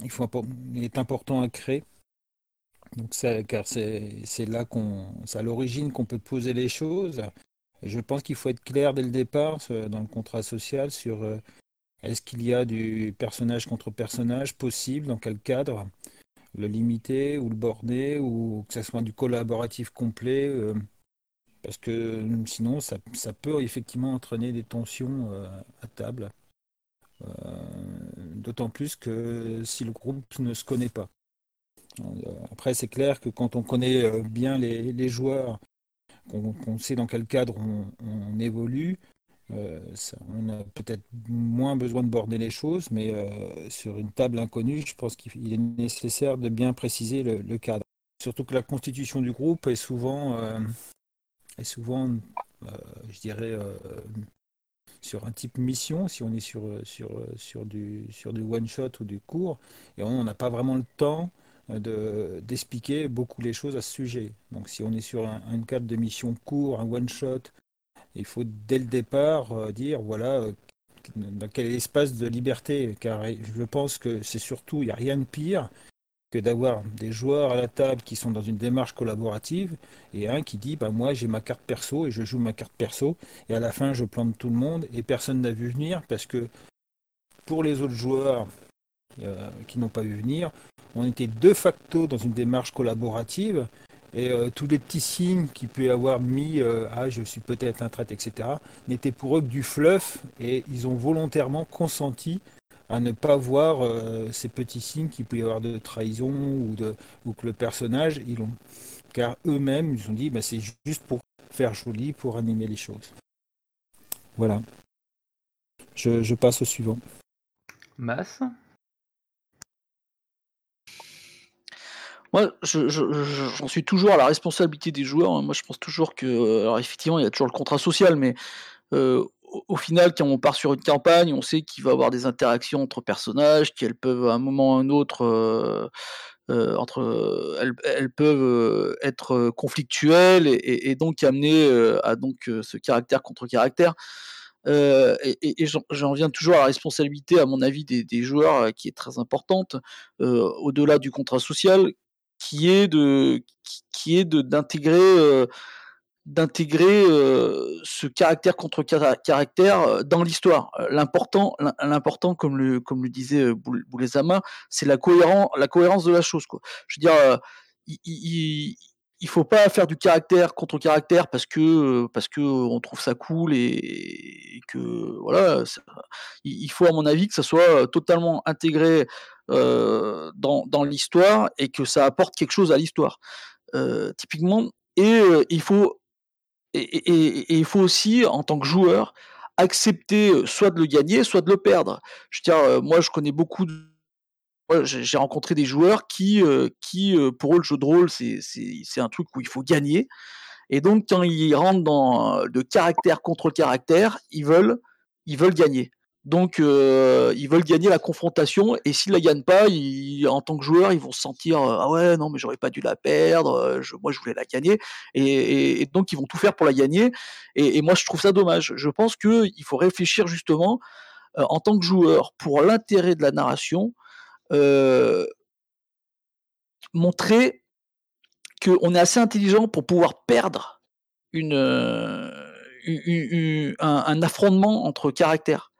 il faut, il est important à créer. Donc, car c'est là qu'on, c'est à l'origine qu'on peut poser les choses. Je pense qu'il faut être clair dès le départ dans le contrat social sur euh, est-ce qu'il y a du personnage contre personnage possible, dans quel cadre, le limiter ou le border, ou que ce soit du collaboratif complet, euh, parce que sinon ça, ça peut effectivement entraîner des tensions euh, à table. D'autant plus que si le groupe ne se connaît pas. Euh, Après, c'est clair que quand on connaît euh, bien les, joueurs, qu'on sait dans quel cadre on, évolue, euh, on a peut-être moins besoin de border les choses, mais sur une table inconnue, je pense qu'il est nécessaire de bien préciser le, cadre. Surtout que la constitution du groupe est souvent, est souvent je dirais, sur un type mission, si on est sur, euh, euh, sur du, one-shot ou du court, et on n'a pas vraiment le temps euh, de, d'expliquer beaucoup les choses à ce sujet. Donc si on est sur un, cadre de mission court, un one-shot, il faut dès le départ dire, voilà, dans quel espace de liberté, car je pense que c'est surtout, il n'y a rien de pire d'avoir des joueurs à la table qui sont dans une démarche collaborative et un qui dit bah moi j'ai ma carte perso et je joue ma carte perso et à la fin je plante tout le monde et personne n'a vu venir parce que pour les autres joueurs euh, qui n'ont pas vu venir on était de facto dans une démarche collaborative et euh, tous les petits signes peut y avoir mis euh, ah je suis peut-être un traite etc n'étaient pour eux que du fluff et ils ont volontairement consenti à ne pas voir euh, ces petits signes qu'il peut y avoir de trahison ou, de, ou que le personnage, ils ont, car eux-mêmes, ils ont dit, bah, c'est juste pour faire joli, pour animer les choses. Voilà. Je, je passe au suivant. Mass Moi, je- je- je- j'en suis toujours à la responsabilité des joueurs. Moi, je pense toujours que, alors effectivement, il y a toujours le contrat social, mais euh, au, final, quand on part sur une campagne, on sait qu'il va y avoir des interactions entre personnages, qu'elles peuvent à un moment ou à un autre, euh, euh, entre, elles, elles peuvent euh, être conflictuelles et, donc amener à donc ce caractère contre caractère. Et j'en viens toujours à la responsabilité, à mon avis, des, joueurs, qui est très importante, au-delà du contrat social, qui est de qui, qui est d'intégrer d'intégrer euh, ce caractère contre cara- caractère euh, dans l'histoire. Euh, L'important, l'im- l'important, comme le comme le disait Boul- Boulezama, c'est la cohérence la cohérence de la chose. Quoi. Je veux dire, il, il, faut pas faire du caractère contre caractère parce que parce que on trouve ça cool et, que voilà. il, faut à mon avis que ça soit totalement intégré dans, dans l'histoire et que ça apporte quelque chose à l'histoire. Typiquement, et il faut et, il faut aussi, en tant que joueur, accepter euh, soit de le gagner, soit de le perdre. Je euh, moi, je connais beaucoup de j'ai rencontré des joueurs qui, heu, qui, pour eux, le jeu de rôle, c'est un truc où il faut gagner et donc quand ils rentrent dans, le caractère contre caractère, ils veulent ils veulent gagner. Donc heu, ils veulent gagner la confrontation et s'ils la gagnent pas, en tant que joueur, ils vont se sentir, heu: «Ah ouais, non, mais j'aurais pas dû la perdre, je moi, je voulais la gagner» et donc ils vont tout faire pour la gagner et moi, je trouve ça dommage. Je pense qu'il faut réfléchir justement, en tant que joueur, pour l'intérêt de la narration, montrer qu'on est assez intelligent pour pouvoir perdre une, un affrontement entre caractères.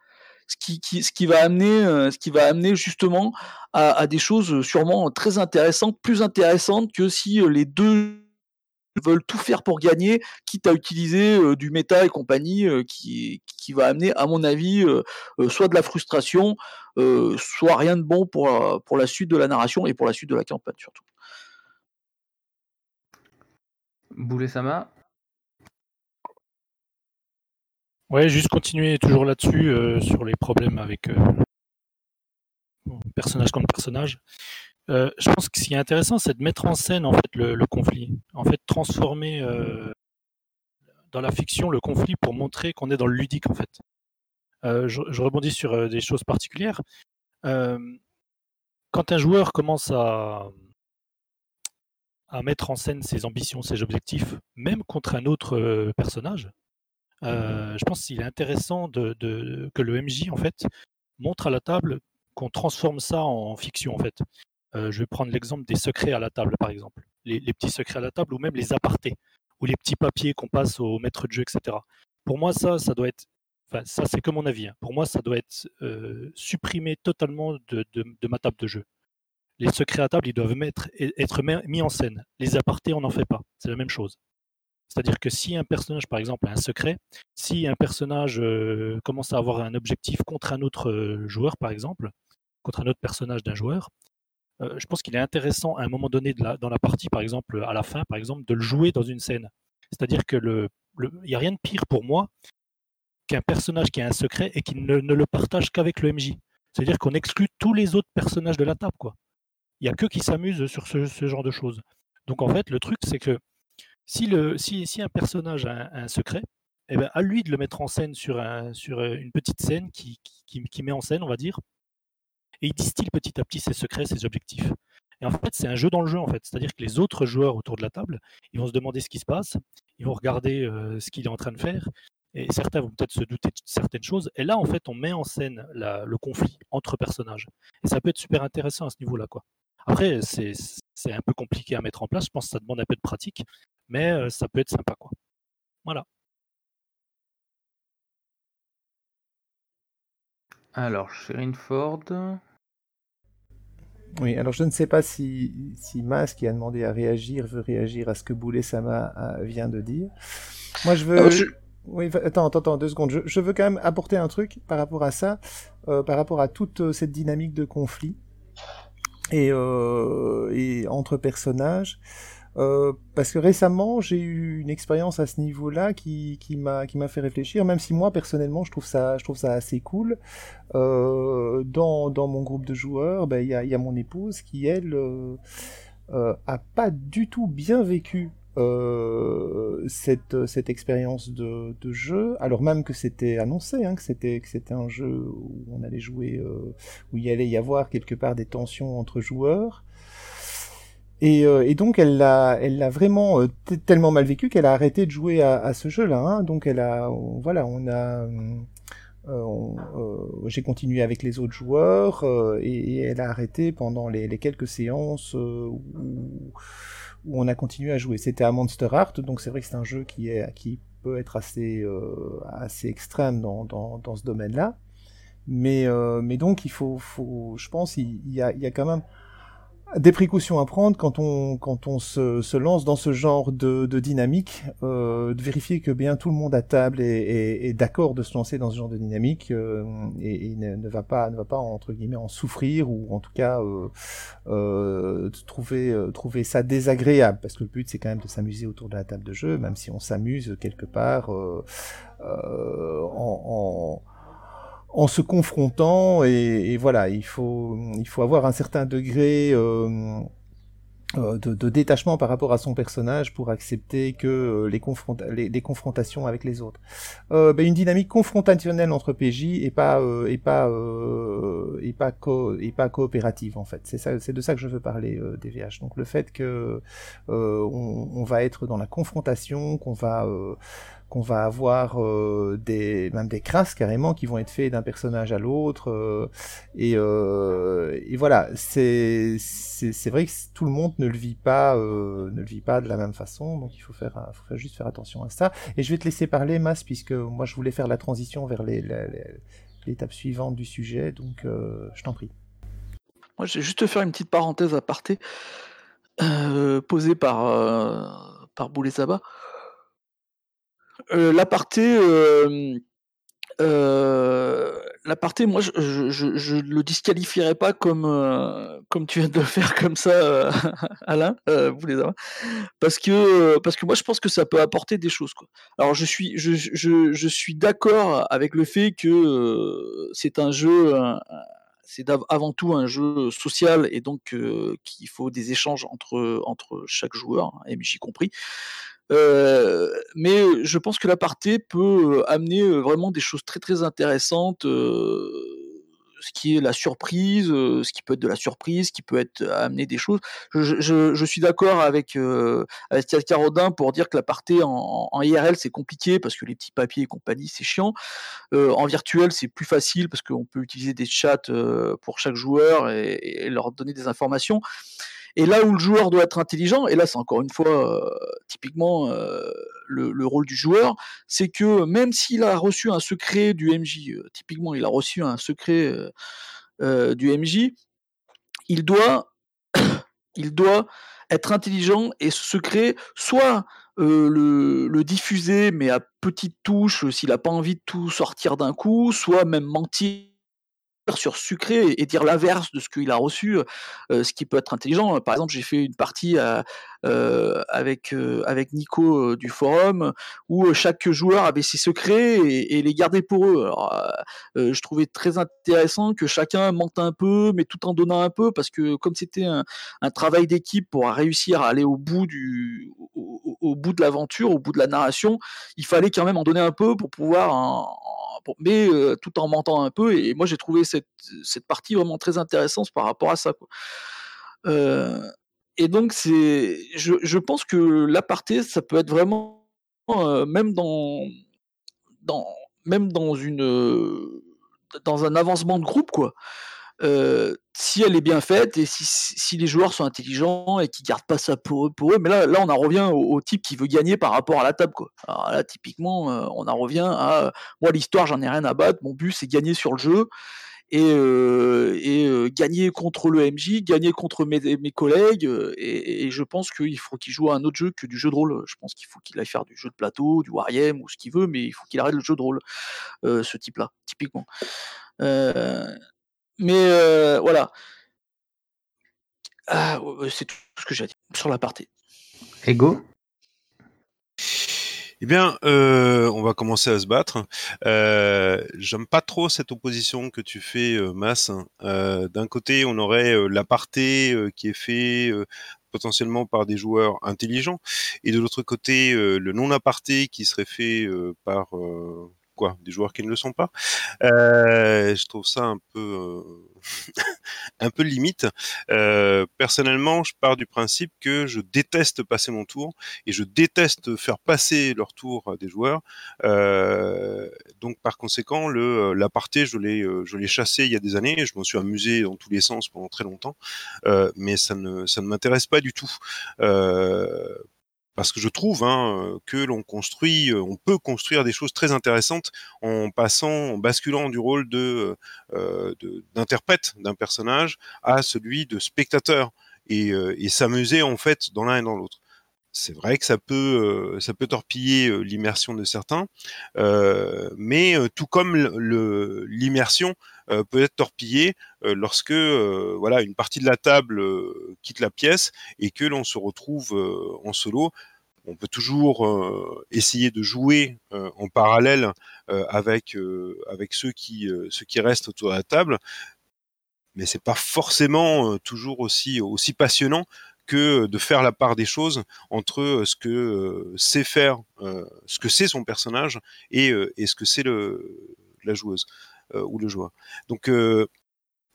Ce qui qui ce qui va amener, justement à des choses, sûrement très intéressantes, plus intéressantes que si, heu, les 2 veulent tout faire pour gagner, quitte à utiliser, heu, du méta et compagnie, qui va amener, à mon avis, soit de la frustration, soit rien de bon pour, la suite de la narration et pour la suite de la campagne surtout. Boulesama Ouais, juste continuer toujours là-dessus, euh, sur les problèmes avec euh, personnage contre personnage. Euh, je pense que ce qui est intéressant, c'est de mettre en scène en fait le, conflit. En fait, transformer dans la fiction le conflit pour montrer qu'on est dans le ludique en fait. Je, je rebondis sur des choses particulières. Quand un joueur commence à, à mettre en scène ses ambitions, ses objectifs, même contre un autre personnage, je pense qu'il est intéressant que le MJ en fait montre à la table qu'on transforme ça en fiction en fait. je vais prendre l'exemple des secrets à la table par exemple, les, petits secrets à la table ou même les apartés ou les petits papiers qu'on passe au maître de jeu, etc. Pour moi, ça, ça doit être, enfin, ça c'est que mon avis. Hein. Pour moi, ça doit être supprimé totalement de, ma table de jeu. Les secrets à table, ils doivent être mis en scène. Les apartés, on n'en fait pas. C'est la même chose. C'est-à-dire que si un personnage, par exemple, a un secret, si un personnage commence à avoir un objectif contre un autre joueur, par exemple, contre un autre personnage d'un joueur, je pense qu'il est intéressant à un moment donné dans la partie, par exemple, à la fin, par exemple, de le jouer dans une scène. C'est-à-dire que le, n'y a rien de pire pour moi qu'un personnage qui a un secret et qui ne, le partage qu'avec le MJ. C'est-à-dire qu'on exclut tous les autres personnages de la table, quoi. Il n'y a que qui s'amusent sur ce, genre de choses. Donc en fait, le truc, c'est que si, un personnage a un, secret, eh ben, à lui de le mettre en scène sur, sur une petite scène qui, met en scène, on va dire, et il distille petit à petit ses secrets, ses objectifs. Et en fait, c'est un jeu dans le jeu, en fait. C'est-à-dire que les autres joueurs autour de la table, ils vont se demander ce qui se passe, ils vont regarder ce qu'il est en train de faire, et certains vont peut-être se douter de certaines choses. Et là, en fait, on met en scène le conflit entre personnages. Et ça peut être super intéressant à ce niveau-là. Après, c'est un peu compliqué à mettre en place. Je pense que ça demande un peu de pratique mais euh, ça peut être sympa, quoi. Voilà. Alors, Sherine Ford. Oui, alors je ne sais pas si, si Mas, qui a demandé à réagir, veut réagir à ce que Boulet Sama euh, vient de dire. Moi, je veux. Oui, attends, attends, attends, deux secondes. Je, veux quand même apporter un truc par rapport à ça, euh, par rapport à toute cette dynamique de conflit et, et entre personnages. Euh, parce que récemment, j'ai eu une expérience à ce niveau-là qui, qui m'a qui m'a fait réfléchir, même si moi personnellement, je trouve ça je trouve ça assez cool. Euh, dans, dans mon groupe de joueurs, ben, il y, a, y a mon épouse qui elle euh, euh a pas du tout bien vécu cette, cette expérience de, jeu, alors même que c'était annoncé, hein, que c'était que c'était un jeu où on allait jouer, où il allait y avoir quelque part des tensions entre joueurs. Et, euh, et, donc elle l'a, elle l'a vraiment euh, tellement mal vécu qu'elle a arrêté de jouer à, à ce jeu-là. Hein. Donc elle a, voilà, on a, euh, j'ai continué avec les autres joueurs et, et, elle a arrêté pendant les, les quelques séances où, où, on a continué à jouer. C'était à Monster Heart, donc c'est vrai que c'est un jeu qui est, qui peut être assez, assez extrême dans, dans, dans ce domaine-là. Mais, mais donc il faut, faut, je pense, il, il y a, il y a quand même des précautions à prendre quand on se, lance dans ce genre de, dynamique, euh, de vérifier que bien tout le monde à table est, d'accord de se lancer dans ce genre de dynamique euh, et, ne, va pas entre guillemets en souffrir ou en tout cas euh, trouver ça désagréable. Parce que le but c'est quand même de s'amuser autour de la table de jeu, même si on s'amuse quelque part en en se confrontant et, voilà, il faut, il faut avoir un certain degré euh, euh, de, détachement par rapport à son personnage pour accepter que euh, les, confrontations avec les autres. Ben, une dynamique confrontationnelle entre PJ et pas et pas et pas et pas coopérative en fait. C'est ça, c'est de ça que je veux parler des VH. Donc le fait que on, on, va être dans la confrontation, qu'on va qu'on va avoir euh, des même des crasses carrément qui vont être faits d'un personnage à l'autre euh, et, euh, et, voilà. C'est c'est vrai que tout le monde ne le vit pas ne le vit pas de la même façon donc il faut faire, faut juste faire attention à ça. Et je vais te laisser parler Mas puisque moi je voulais faire la transition vers l'étape suivante du sujet donc je t'en prie. Moi je vais juste faire une petite parenthèse aparté posée par par Boulet euh, l'aparté, l'aparté, moi, je, je, le disqualifierais pas comme comme tu viens de le faire comme ça, Alain, vous les parce que parce que moi, je pense que ça peut apporter des choses, quoi. Alors, je suis je, je, suis d'accord avec le fait que c'est un jeu. c'est avant tout un jeu social et donc qu'il faut des échanges entre, entre chaque joueur, MJ compris. Euh, mais je pense que l'aparté peut amener vraiment des choses très très intéressantes ce qui est la surprise, ce qui peut être de la surprise, ce qui peut être amener des choses. Je, suis d'accord avec euh, avec Carodin pour dire que la partie en, IRL c'est compliqué parce que les petits papiers et compagnie c'est chiant. en virtuel c'est plus facile parce qu'on peut utiliser des chats pour chaque joueur et, leur donner des informations. Et là où le joueur doit être intelligent, et là c'est encore une fois euh, typiquement euh, le, le, rôle du joueur, c'est que même s'il a reçu un secret du MJ, euh, typiquement il a reçu un secret du MJ, il doit, il doit être intelligent et ce secret, soit le, le, diffuser mais à petite touche s'il n'a pas envie de tout sortir d'un coup, soit même mentir sur sucré et, dire l'inverse de ce qu'il a reçu, euh, ce qui peut être intelligent. Par exemple, j'ai fait une partie à, avec, euh, avec Nico du forum où chaque joueur avait ses secrets et, les gardait pour eux. Je trouvais très intéressant que chacun mente un peu, mais tout en donnant un peu, parce que comme c'était un, travail d'équipe pour réussir à aller au bout du au, bout de l'aventure, au bout de la narration, il fallait quand même en donner un peu pour pouvoir mais euh, tout en mentant un peu. Et moi, j'ai trouvé cette, cette, partie vraiment très intéressante par rapport à ça. Euh, et donc, c'est, je, pense que l'aparté, ça peut être vraiment, euh, même dans, dans, même dans une, dans un avancement de groupe, quoi. Euh, si elle est bien faite et si, si, les joueurs sont intelligents et qui gardent pas ça pour eux. Mais là, là on en revient au, au, type qui veut gagner par rapport à la table. Quoi. Alors là, typiquement, euh, on en revient à moi, l'histoire, j'en ai rien à battre. Mon but, c'est gagner sur le jeu et, euh, euh, gagner contre le MJ, gagner contre mes, collègues. Et, et, je pense qu'il faut qu'il joue à un autre jeu que du jeu de rôle. Je pense qu'il faut qu'il aille faire du jeu de plateau, du Wargame ou ce qu'il veut, mais il faut qu'il arrête le jeu de rôle, ce type-là, typiquement. Euh, mais euh, voilà. Ah, c'est tout ce que j'ai à dire sur la partie. Ego? Eh bien, euh, on va commencer à se battre. Euh, J'aime pas trop cette opposition que tu fais, euh, Mas. Euh, D'un côté, on aurait l'aparté qui est fait potentiellement par des joueurs intelligents, et de l'autre côté, le non-aparté qui serait fait par quoi des joueurs qui ne le sont pas. Euh, je trouve ça un peu euh, un peu limite. Euh, personnellement, je pars du principe que je déteste passer mon tour et je déteste faire passer leur tour à des joueurs. Donc par conséquent, le l'aparté, je l'ai je l'ai chassé il y a des années. Je m'en suis amusé dans tous les sens pendant très longtemps, mais ça ne ça ne m'intéresse pas du tout parce que je trouve hein, que l'on construit, euh, on peut construire des choses très intéressantes en passant, en basculant du rôle de euh, d'interprète d'un personnage à celui de spectateur et, euh, et s'amuser en fait dans l'un et dans l'autre. C'est vrai que ça peut, ça peut torpiller l'immersion de certains, euh, mais tout comme l'immersion peut être torpillée lorsque voilà une partie de la table quitte la pièce et que l'on se retrouve en solo. On peut toujours euh, essayer de jouer euh, en parallèle euh, avec avec ceux qui ceux qui restent autour de la table, mais c'est pas forcément toujours aussi aussi passionnant que de faire la part des choses entre ce que sait faire, ce que c'est son personnage et, ce que c'est la joueuse ou le joueur. Donc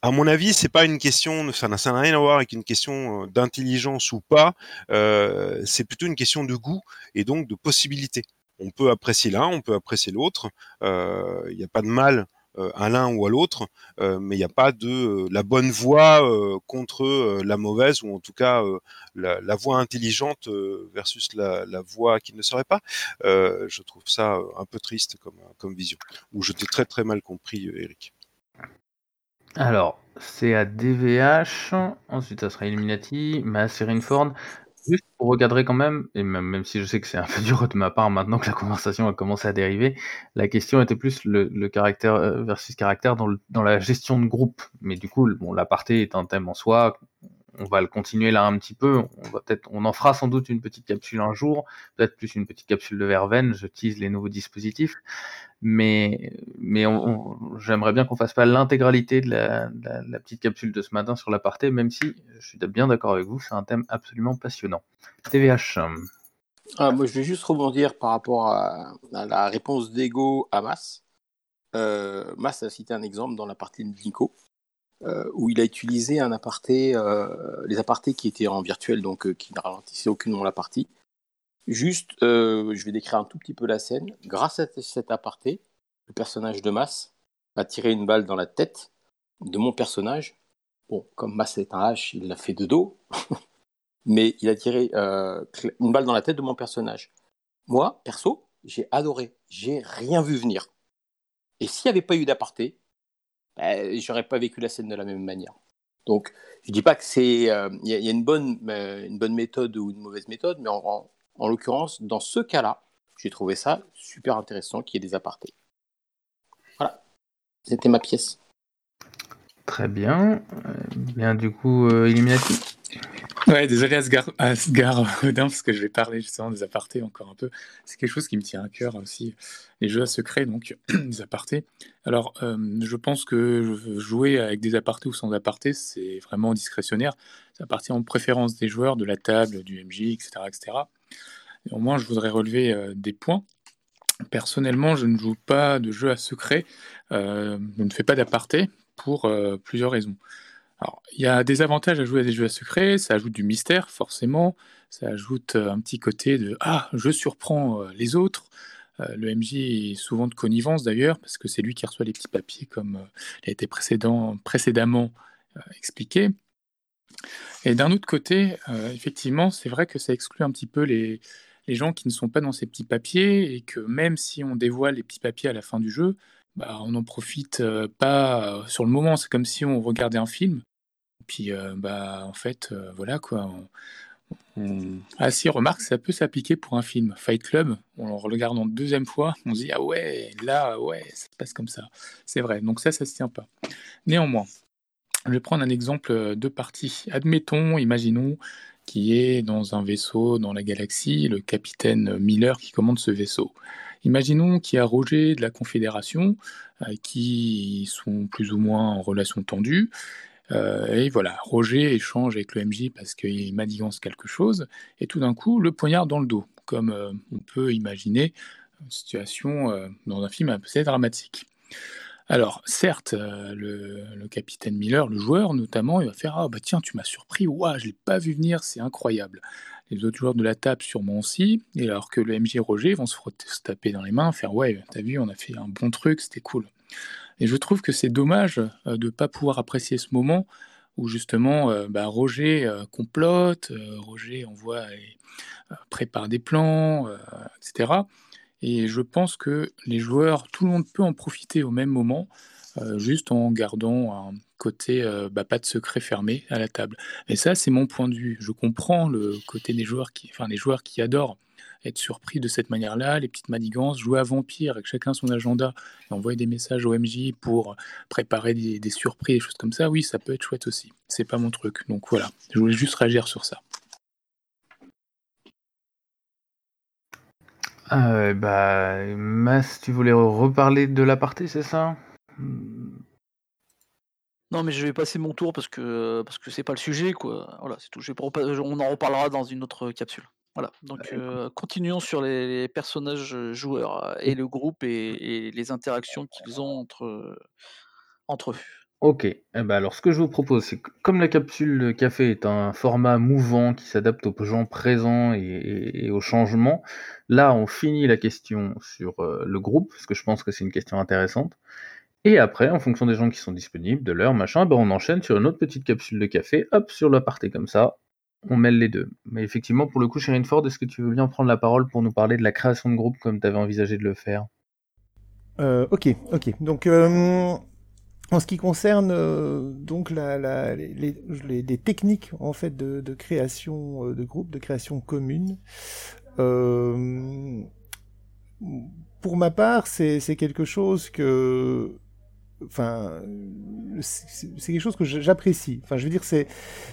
à mon avis, c'est pas une question, ça n'a rien à voir avec une question euh, d'intelligence ou pas. Euh, c'est plutôt une question de goût et donc de possibilité. On peut apprécier l'un, on peut apprécier l'autre. Il euh, n'y a pas de mal euh, à l'un ou à l'autre, euh, mais il n'y a pas de la bonne voix contre la mauvaise ou en tout cas la, voix intelligente versus la, voix qui ne serait pas. je trouve ça un peu triste comme, vision. Ou je t'ai très très mal compris, Eric. Alors, c'est à DVH, ensuite ça sera Illuminati, Mass et Ford. Pour regarder quand même, et même, même si je sais que c'est un peu dur de ma part maintenant que la conversation a commencé à dériver, la question était plus le, le caractère euh, versus caractère dans, le, dans, la gestion de groupe. Mais du coup, bon, l'aparté est un thème en soi, on va le continuer là un petit peu. On va peut-être, on en fera sans doute une petite capsule un jour, peut-être plus une petite capsule de verveine. Je tease les nouveaux dispositifs, mais j'aimerais bien qu'on fasse pas l'intégralité de la, petite capsule de ce matin sur l'aparté, même si je suis bien d'accord avec vous, c'est un thème absolument passionnant. TVH. Ah, moi, je vais juste rebondir par rapport à, la réponse d'Ego à Mas. euh, Mas a cité un exemple dans la partie de Nico, euh, où il a utilisé un aparté, euh, les apartés qui étaient en virtuel, donc euh, qui ne ralentissaient aucunement la partie. Juste, je vais décrire un tout petit peu la scène. Grâce à cet aparté, le personnage de Mas a tiré une balle dans la tête de mon personnage. Bon, comme Mas est un H, il l'a fait de dos, mais il a tiré une balle dans la tête de mon personnage. Moi, perso, j'ai adoré. J'ai rien vu venir. Et s'il n'y avait pas eu d'aparté, ben, j'aurais pas vécu la scène de la même manière. Donc, je dis pas que c'est, euh, il il y a une bonne, euh, une bonne méthode ou une mauvaise méthode, mais en, en- en l'occurrence, dans ce cas-là, j'ai trouvé ça super intéressant qu'il y ait des apartés. Voilà, c'était ma pièce. Très bien. Euh, bien, du coup, euh, Illuminati? Ouais, désolé Asgard, Asgard Odin, parce que je vais parler justement des apartés encore un peu. C'est quelque chose qui me tient à cœur aussi, les jeux à secret, donc des apartés. Alors, euh, je pense que jouer avec des apartés ou sans apartés, c'est vraiment discrétionnaire. Ça appartient aux préférences des joueurs, de la table, du MJ, etc. etc. Et au moins, je voudrais relever euh, des points. Personnellement, je ne joue pas de jeux à secret, euh, je ne fais pas d'aparté pour plusieurs raisons. Il y a des avantages à jouer à des jeux à secret, ça ajoute du mystère, forcément, ça ajoute euh, un petit côté de Ah, je surprends euh, les autres. Euh, le MJ est souvent de connivence d'ailleurs, parce que c'est lui qui reçoit les petits papiers, comme il a été précédemment expliqué. Et d'un autre côté, effectivement, c'est vrai que ça exclut un petit peu les, gens qui ne sont pas dans ces petits papiers, et que même si on dévoile les petits papiers à la fin du jeu, bah, on n'en profite pas sur le moment. C'est comme si on regardait un film. Puis, euh, bah, en fait, euh, voilà quoi. On, on... Ah, si, remarque, ça peut s'appliquer pour un film. Fight Club, en le regardant une deuxième fois, on se dit Ah ouais, là, ouais, ça se passe comme ça. C'est vrai. Donc, ça, ça se tient pas. Néanmoins, je vais prendre un exemple de partie. Admettons, imaginons qui est dans un vaisseau dans la galaxie, le capitaine Miller qui commande ce vaisseau. Imaginons qu'il y a Roger de la Confédération euh, qui sont plus ou moins en relation tendue. Euh, et voilà, Roger échange avec le MJ parce qu'il manigance quelque chose, et tout d'un coup, le poignard dans le dos, comme euh, on peut imaginer une situation euh, dans un film assez dramatique. Alors, certes, le, capitaine Miller, le joueur notamment, il va faire Ah, bah tiens, tu m'as surpris, ouah, je l'ai pas vu venir, c'est incroyable. Les autres joueurs de la table, sûrement aussi, et alors que le MJ Roger vont se, se taper dans les mains, faire Ouais, t'as vu, on a fait un bon truc, c'était cool. Et je trouve que c'est dommage euh, de ne pas pouvoir apprécier ce moment où justement euh, bah, Roger euh, complote, Roger envoie et prépare des plans, etc. Et je pense que les joueurs, tout le monde peut en profiter au même moment, juste en gardant un côté bah, pas de secret fermé à la table. Et ça, c'est mon point de vue. Je comprends le côté des joueurs qui, enfin, les joueurs qui adorent être surpris de cette manière-là, les petites manigances, jouer à vampire avec chacun son agenda, et envoyer des messages au MJ pour préparer des, des surprises, des choses comme ça. Oui, ça peut être chouette aussi. C'est pas mon truc. Donc voilà, je voulais juste réagir sur ça. Euh, bah, Mas, tu voulais reparler de l'aparté, c'est ça? Non, mais je vais passer mon tour parce que parce que c'est pas le sujet, quoi. Voilà, c'est tout. On en reparlera dans une autre capsule. Voilà. Donc, euh, continuons sur les, les, personnages joueurs et le groupe et, et les interactions qu'ils ont entre entre eux. Ok, eh ben alors ce que je vous propose, c'est que comme la capsule café est un format mouvant qui s'adapte aux gens présents et, et, et, aux changements, là on finit la question sur euh, le groupe, parce que je pense que c'est une question intéressante. Et après, en fonction des gens qui sont disponibles, de l'heure, machin, ben on enchaîne sur une autre petite capsule de café, hop, sur l'aparté comme ça, on mêle les deux. Mais effectivement, pour le coup, Sherine Ford, est-ce que tu veux bien prendre la parole pour nous parler de la création de groupe comme tu avais envisagé de le faire? Euh, Ok, ok. Donc... Euh... En ce qui concerne euh, donc la, les, techniques en fait de, création euh, de groupe, de création commune, pour ma part, c'est quelque chose que, enfin, c'est quelque chose que j'apprécie. Enfin, je veux dire, c'est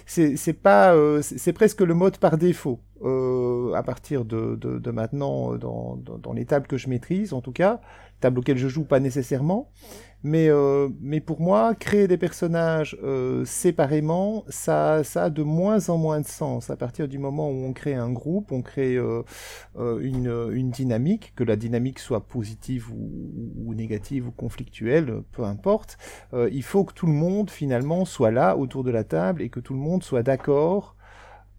c'est pas, euh, c'est presque le mode par défaut euh, à partir de, de, de maintenant dans, dans, dans, les tables que je maîtrise, en tout cas, tables auxquelles je joue pas nécessairement. Mais, euh, mais pour moi, créer des personnages euh, séparément, ça, ça a de moins en moins de sens. À partir du moment où on crée un groupe, on crée euh, une, une, dynamique, que la dynamique soit positive ou, ou négative ou conflictuelle, peu importe, il faut que tout le monde finalement soit là autour de la table et que tout le monde soit d'accord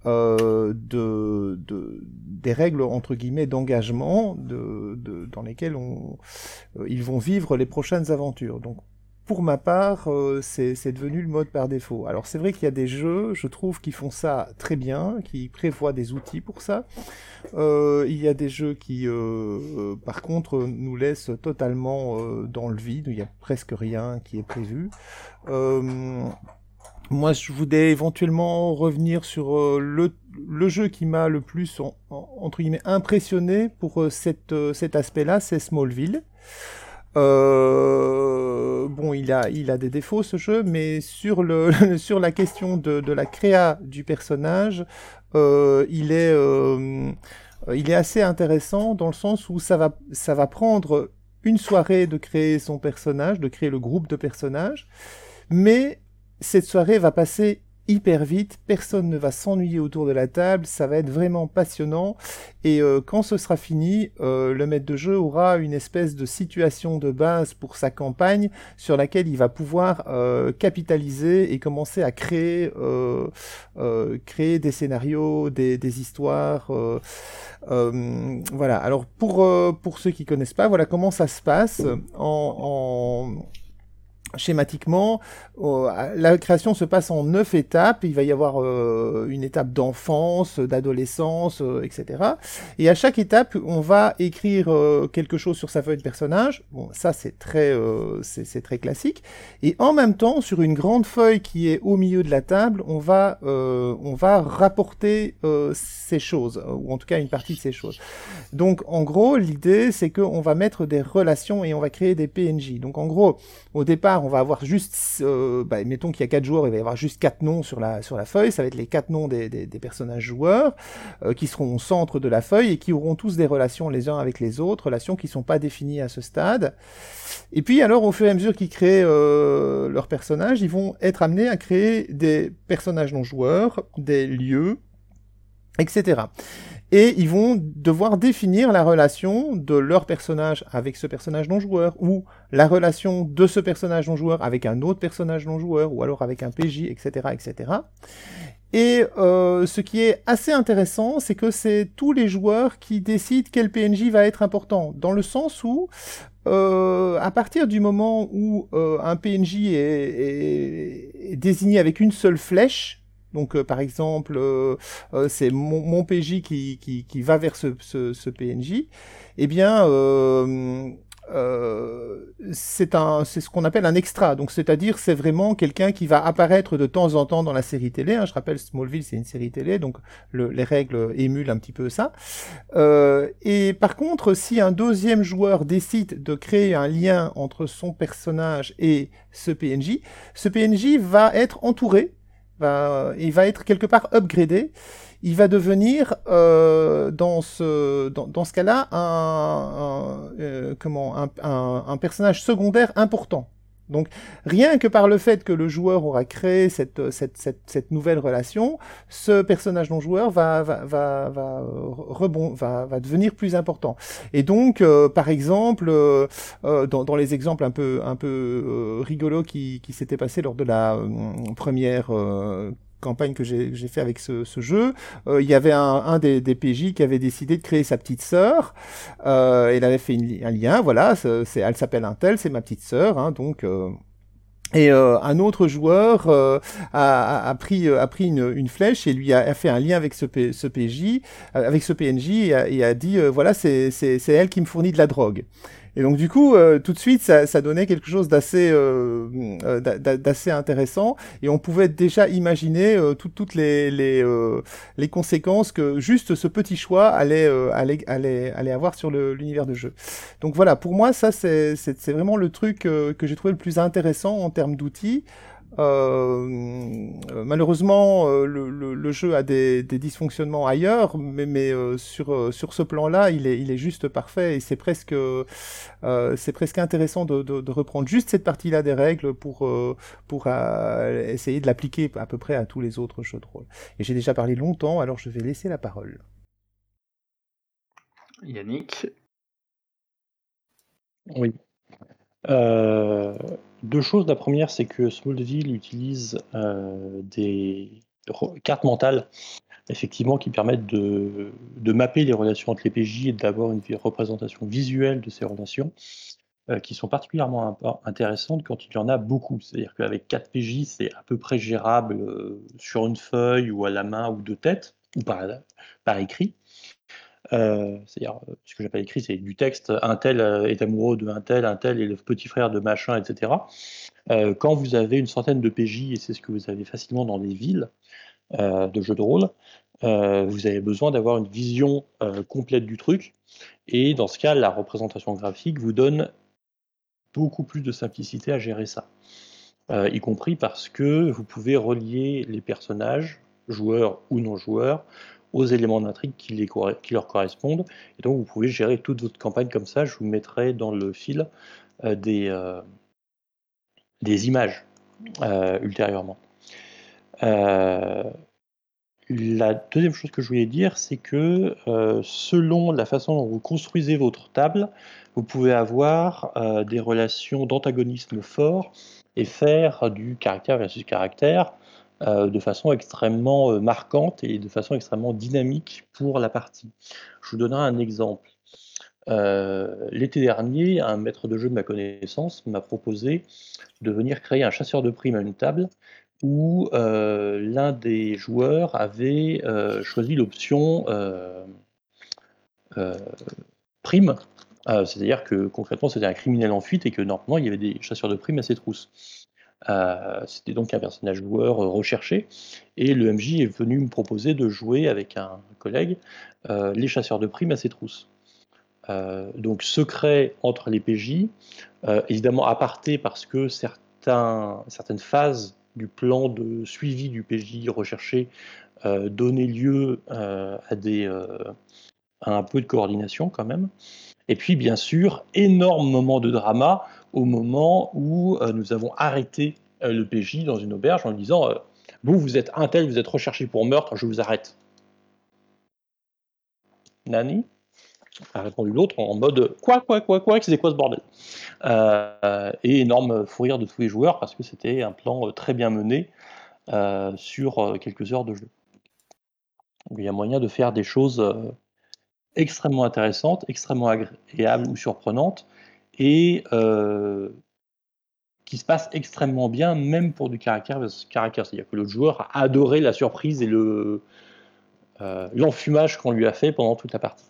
euh, de, de, des règles entre guillemets d'engagement de, de, dans lesquelles euh, ils vont vivre les prochaines aventures. Donc pour ma part, euh, c'est devenu le mode par défaut. Alors c'est vrai qu'il y a des jeux, je trouve, qui font ça très bien, qui prévoient des outils pour ça. Il y a des jeux qui, par contre, nous laissent totalement dans le vide, il n'y a presque rien qui est prévu. Moi, je voudrais éventuellement revenir sur euh, le, le, jeu qui m'a le plus, entre guillemets, impressionné pour euh, euh, cet aspect-là, c'est Smallville. bon, il a, il a des défauts ce jeu, mais sur, le, sur la question de, de la créa du personnage, il, est, il est assez intéressant dans le sens où ça va, ça va prendre une soirée de créer son personnage, de créer le groupe de personnages, mais cette soirée va passer hyper vite, personne ne va s'ennuyer autour de la table, ça va être vraiment passionnant et euh, quand ce sera fini, euh, le maître de jeu aura une espèce de situation de base pour sa campagne sur laquelle il va pouvoir euh, capitaliser et commencer à créer, des scénarios, des, histoires. voilà. Alors pour pour ceux qui connaissent pas, voilà comment ça se passe en schématiquement, la création se passe en neuf étapes. Il va y avoir euh, une étape d'enfance, d'adolescence, euh, etc. Et à chaque étape, on va écrire euh, quelque chose sur sa feuille de personnage. Bon, ça c'est très, c'est très classique. Et en même temps, sur une grande feuille qui est au milieu de la table, on va, on va rapporter ces choses, ou en tout cas une partie de ces choses. Donc, en gros, l'idée c'est qu'on va mettre des relations et on va créer des PNJ. Donc, en gros, au départ, on va avoir juste, euh, bah, mettons qu'il y a quatre joueurs, il va y avoir juste quatre noms sur la, sur la feuille, ça va être les quatre noms des, des, personnages joueurs, euh, qui seront au centre de la feuille et qui auront tous des relations les uns avec les autres, relations qui sont pas définies à ce stade. Et puis alors, au fur et à mesure qu'ils créent euh, leurs personnages, ils vont être amenés à créer des personnages non joueurs, des lieux, etc et ils vont devoir définir la relation de leur personnage avec ce personnage non joueur, ou la relation de ce personnage non joueur avec un autre personnage non joueur, ou alors avec un PJ, etc., etc. Et euh, ce qui est assez intéressant, c'est que c'est tous les joueurs qui décident quel PNJ va être important, dans le sens où euh, à partir du moment où euh, un PNJ est, est, désigné avec une seule flèche, donc, euh, par exemple, euh, euh, c'est mon, PJ qui, va vers ce, PNJ. Eh bien, c'est ce qu'on appelle un extra. Donc, c'est-à-dire, c'est vraiment quelqu'un qui va apparaître de temps en temps dans la série télé. Hein. Je rappelle, Smallville, c'est une série télé, donc les règles émulent un petit peu ça. et par contre, si un deuxième joueur décide de créer un lien entre son personnage et ce PNJ, ce PNJ va être entouré il va être quelque part upgradé. Il va devenir euh, dans ce dans, ce cas-là un, euh, comment un, un, personnage secondaire important. Donc rien que par le fait que le joueur aura créé cette, cette, cette, cette nouvelle relation, ce personnage non joueur va, va, va, va, rebond, va, devenir plus important. Et donc, euh, par exemple, euh, euh, dans, dans, les exemples un peu, un peu rigolos qui, qui s'étaient passés lors de la première campagne que j'ai fait avec ce, jeu, euh, il y avait un, un des, PJ qui avait décidé de créer sa petite sœur. Euh, il avait fait un lien, voilà, elle s'appelle Intel, c'est ma petite sœur, hein, donc. Euh, et euh, un autre joueur a, pris, une, flèche et lui a, fait un lien avec ce, PJ, avec ce PNJ et a dit voilà c'est elle qui me fournit de la drogue. Et donc du coup, euh, tout de suite, ça, donnait quelque chose d'assez euh, euh d'assez intéressant. Et on pouvait déjà imaginer tout, toutes les, conséquences que juste ce petit choix allait allait, allait, allait avoir sur l'univers de jeu. Donc voilà, pour moi, ça c'est vraiment le truc que j'ai trouvé le plus intéressant en termes d'outils. Malheureusement, le, jeu a des, dysfonctionnements ailleurs, mais, sur, sur ce plan-là, il est, il est juste parfait et c'est presque, c'est presque intéressant de, reprendre juste cette partie-là des règles pour, pour essayer de l'appliquer à peu près à tous les autres jeux de rôle. Et j'ai déjà parlé longtemps, alors je vais laisser la parole. Yannick? Oui. Euh, deux choses. La première, c'est que Smallville utilise euh, des cartes mentales, effectivement, qui permettent de, mapper les relations entre les PJ et d'avoir une représentation visuelle de ces relations, euh, qui sont particulièrement intéressantes quand il y en a beaucoup. C'est-à-dire qu'avec 4 PJ, c'est à peu près gérable sur une feuille ou à la main ou de tête, ou par écrit. Euh, c'est-à-dire, euh, ce que j'appelle écrit, c'est du texte, un tel euh, est amoureux de un tel, un tel est le petit frère de machin, etc. quand vous avez une centaine de PJ, et c'est ce que vous avez facilement dans les villes de jeux de rôle, vous avez besoin d'avoir une vision complète du truc, et dans ce cas, la représentation graphique vous donne beaucoup plus de simplicité à gérer ça. y compris parce que vous pouvez relier les personnages, joueurs ou non joueurs, aux éléments d'intrigue qui, qui leur correspondent. Et donc, vous pouvez gérer toute votre campagne comme ça. Je vous mettrai dans le fil euh, des, euh, des images euh, ultérieurement. la deuxième chose que je voulais dire, c'est que selon la façon dont vous construisez votre table, vous pouvez avoir des relations d'antagonisme fort et faire du caractère versus caractère, de façon extrêmement euh, marquante et de façon extrêmement dynamique pour la partie. Je vous donnerai un exemple. Euh, l'été dernier, un maître de jeu de ma connaissance m'a proposé de venir créer un chasseur de primes à une table où l'un des joueurs avait choisi l'option prime, c'est-à-dire que concrètement c'était un criminel en fuite et que normalement il y avait des chasseurs de primes à ses trousses. Euh, c'était donc un personnage joueur euh, recherché. Et le MJ est venu me proposer de jouer avec un collègue euh, les chasseurs de primes à ses trousses. donc secret entre les PJ, évidemment aparté parce que certaines phases du plan de suivi du PJ recherché donnaient lieu à un peu de coordination quand même. Et puis bien sûr, énorme moment de drama au moment où euh, nous avons arrêté euh, le PJ dans une auberge en lui disant euh, Vous, vous êtes un tel, vous êtes recherché pour meurtre, je vous arrête. Nani a répondu l'autre en mode Quoi, quoi, quoi, quoi, c'est quoi ce bordel? Et énorme fou rire de tous les joueurs parce que c'était un plan très bien mené sur quelques heures de jeu. il y a moyen de faire des choses extrêmement intéressantes, extrêmement agréables ou surprenantes, et euh, qui se passe extrêmement bien, même pour du caractère caractère. C'est-à-dire que le joueur a adoré la surprise et le euh, l'enfumage qu'on lui a fait pendant toute la partie.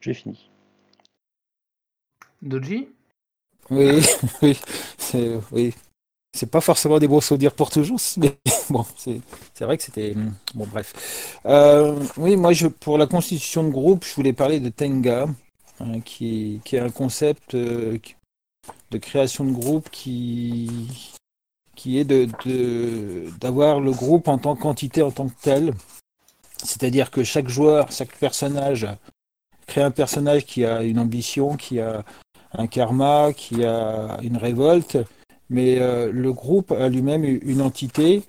J'ai fini. Doji? Oui, oui, c'est oui. C'est pas forcément des bons souvenirs pour toujours, mais bon, c'est vrai que c'était. Bon, bref. Euh, oui, moi, je, pour la constitution de groupe, je voulais parler de Tenga. Hein, qui, est un concept euh, de création de groupe qui, qui est d'avoir le groupe en tant qu'entité en tant que tel. C'est-à-dire que chaque joueur, chaque personnage crée un personnage qui a une ambition, qui a un karma, qui a une révolte, mais euh, le groupe a lui-même une entité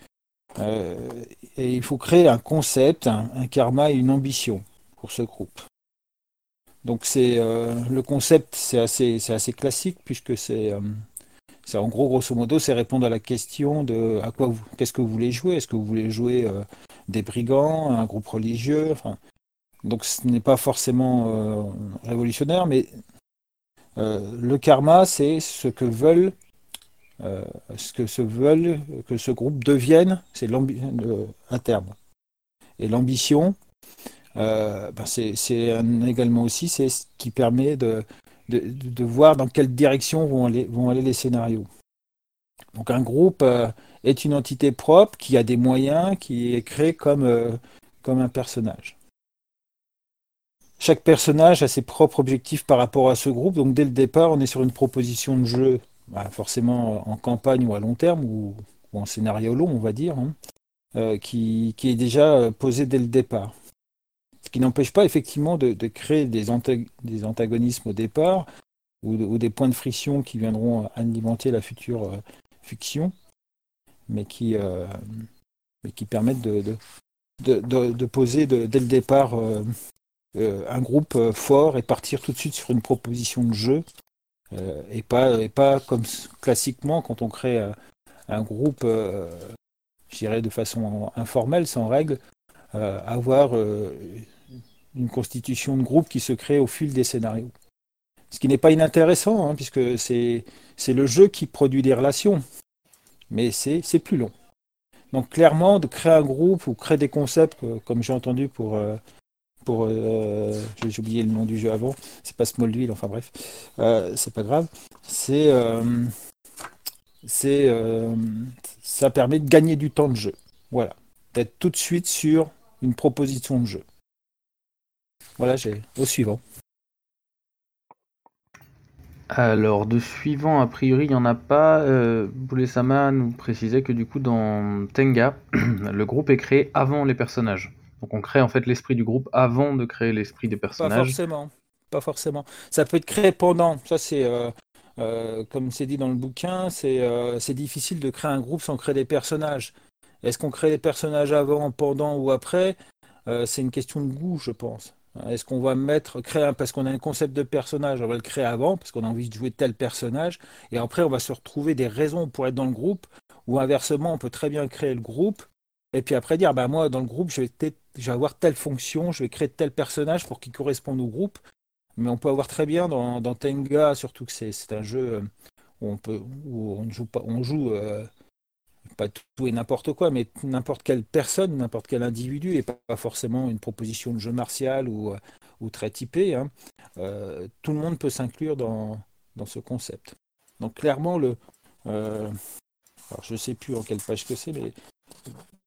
euh, et il faut créer un concept, un karma et une ambition pour ce groupe. Donc c'est euh, le concept, c'est assez, classique puisque c'est, euh, c'est en gros grosso modo, c'est répondre à la question de à quoi vous, qu'est-ce que vous voulez jouer? Est-ce que vous voulez jouer euh, des brigands, un groupe religieux? Donc ce n'est pas forcément révolutionnaire, mais le karma, c'est ce que veulent ce que se veulent que ce groupe devienne, c'est un terme. Et l'ambition, euh, ben c'est également aussi ce qui permet de, voir dans quelle direction vont aller, les scénarios. Donc un groupe euh, est une entité propre qui a des moyens, qui est créé comme, euh, comme un personnage. Chaque personnage a ses propres objectifs par rapport à ce groupe, donc dès le départ, on est sur une proposition de jeu bah, forcément en campagne ou à long terme, ou, en scénario long, on va dire, hein, qui, est déjà posé dès le départ. Ce qui n'empêche pas effectivement de, créer des, antagonismes au départ, ou, des points de friction qui viendront alimenter la future fiction, mais qui, mais qui permettent de, poser dès le départ euh, un groupe euh, fort et partir tout de suite sur une proposition de jeu euh, et pas et pas comme classiquement quand on crée un groupe je dirais de façon informelle sans règle avoir une constitution de groupe qui se crée au fil des scénarios. Ce qui n'est pas inintéressant hein, puisque c'est le jeu qui produit des relations mais c'est plus long. Donc clairement de créer un groupe ou créer des concepts comme j'ai entendu pour pour euh, j'ai oublié le nom du jeu avant c'est pas Smallville enfin bref euh, c'est pas grave c'est euh, c'est ça permet de gagner du temps de jeu. Voilà. D'être tout de suite sur une proposition de jeu voilà j'ai au suivant alors, de suivant, a priori, il n'y en a pas. Euh, Boulesama nous précisait que du coup, dans Tenga, le groupe est créé avant les personnages. Donc on crée en fait l'esprit du groupe avant de créer l'esprit des personnages. Pas forcément. Pas forcément. Ça peut être créé pendant. Ça c'est euh, euh, comme c'est dit dans le bouquin, euh, c'est difficile de créer un groupe sans créer des personnages. Est-ce qu'on crée des personnages avant, pendant ou après? C'est une question de goût, je pense. Est-ce qu'on va mettre, créer un, parce qu'on a un concept de personnage, on va le créer avant, parce qu'on a envie de jouer tel personnage, et après on va se retrouver des raisons pour être dans le groupe, ou inversement, on peut très bien créer le groupe, et puis après dire, bah moi dans le groupe, je vais je vais avoir telle fonction, je vais créer tel personnage pour qu'il corresponde au groupe. Mais on peut avoir très bien dans, Tenga, surtout que c'est un jeu euh, où on peut où on joue pas on joue euh, pas tout et n'importe quoi, mais n'importe quelle personne, n'importe quel individu, et pas, forcément une proposition de jeu martial ou, euh, ou très typé. Hein. tout le monde peut s'inclure dans, dans ce concept. Donc clairement, le, alors je ne sais plus en quelle page que c'est, mais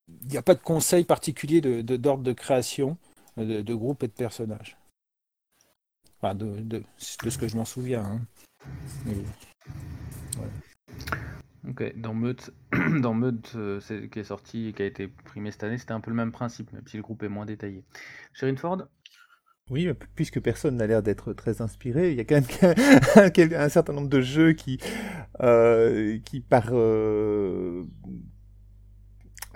il n'y a pas de conseil particulier d'ordre de, d'ordre de, création de, de, groupe et de personnages. Enfin, de, de, ce que je m'en souviens. Hein. Ok, dans Meute, euh, qui est sorti et qui a été primé cette année, c'était un peu le même principe, même si le groupe est moins détaillé. Sherine Ford? Oui, puisque personne n'a l'air d'être très inspiré, il y a quand même un certain nombre de jeux qui, euh, par euh,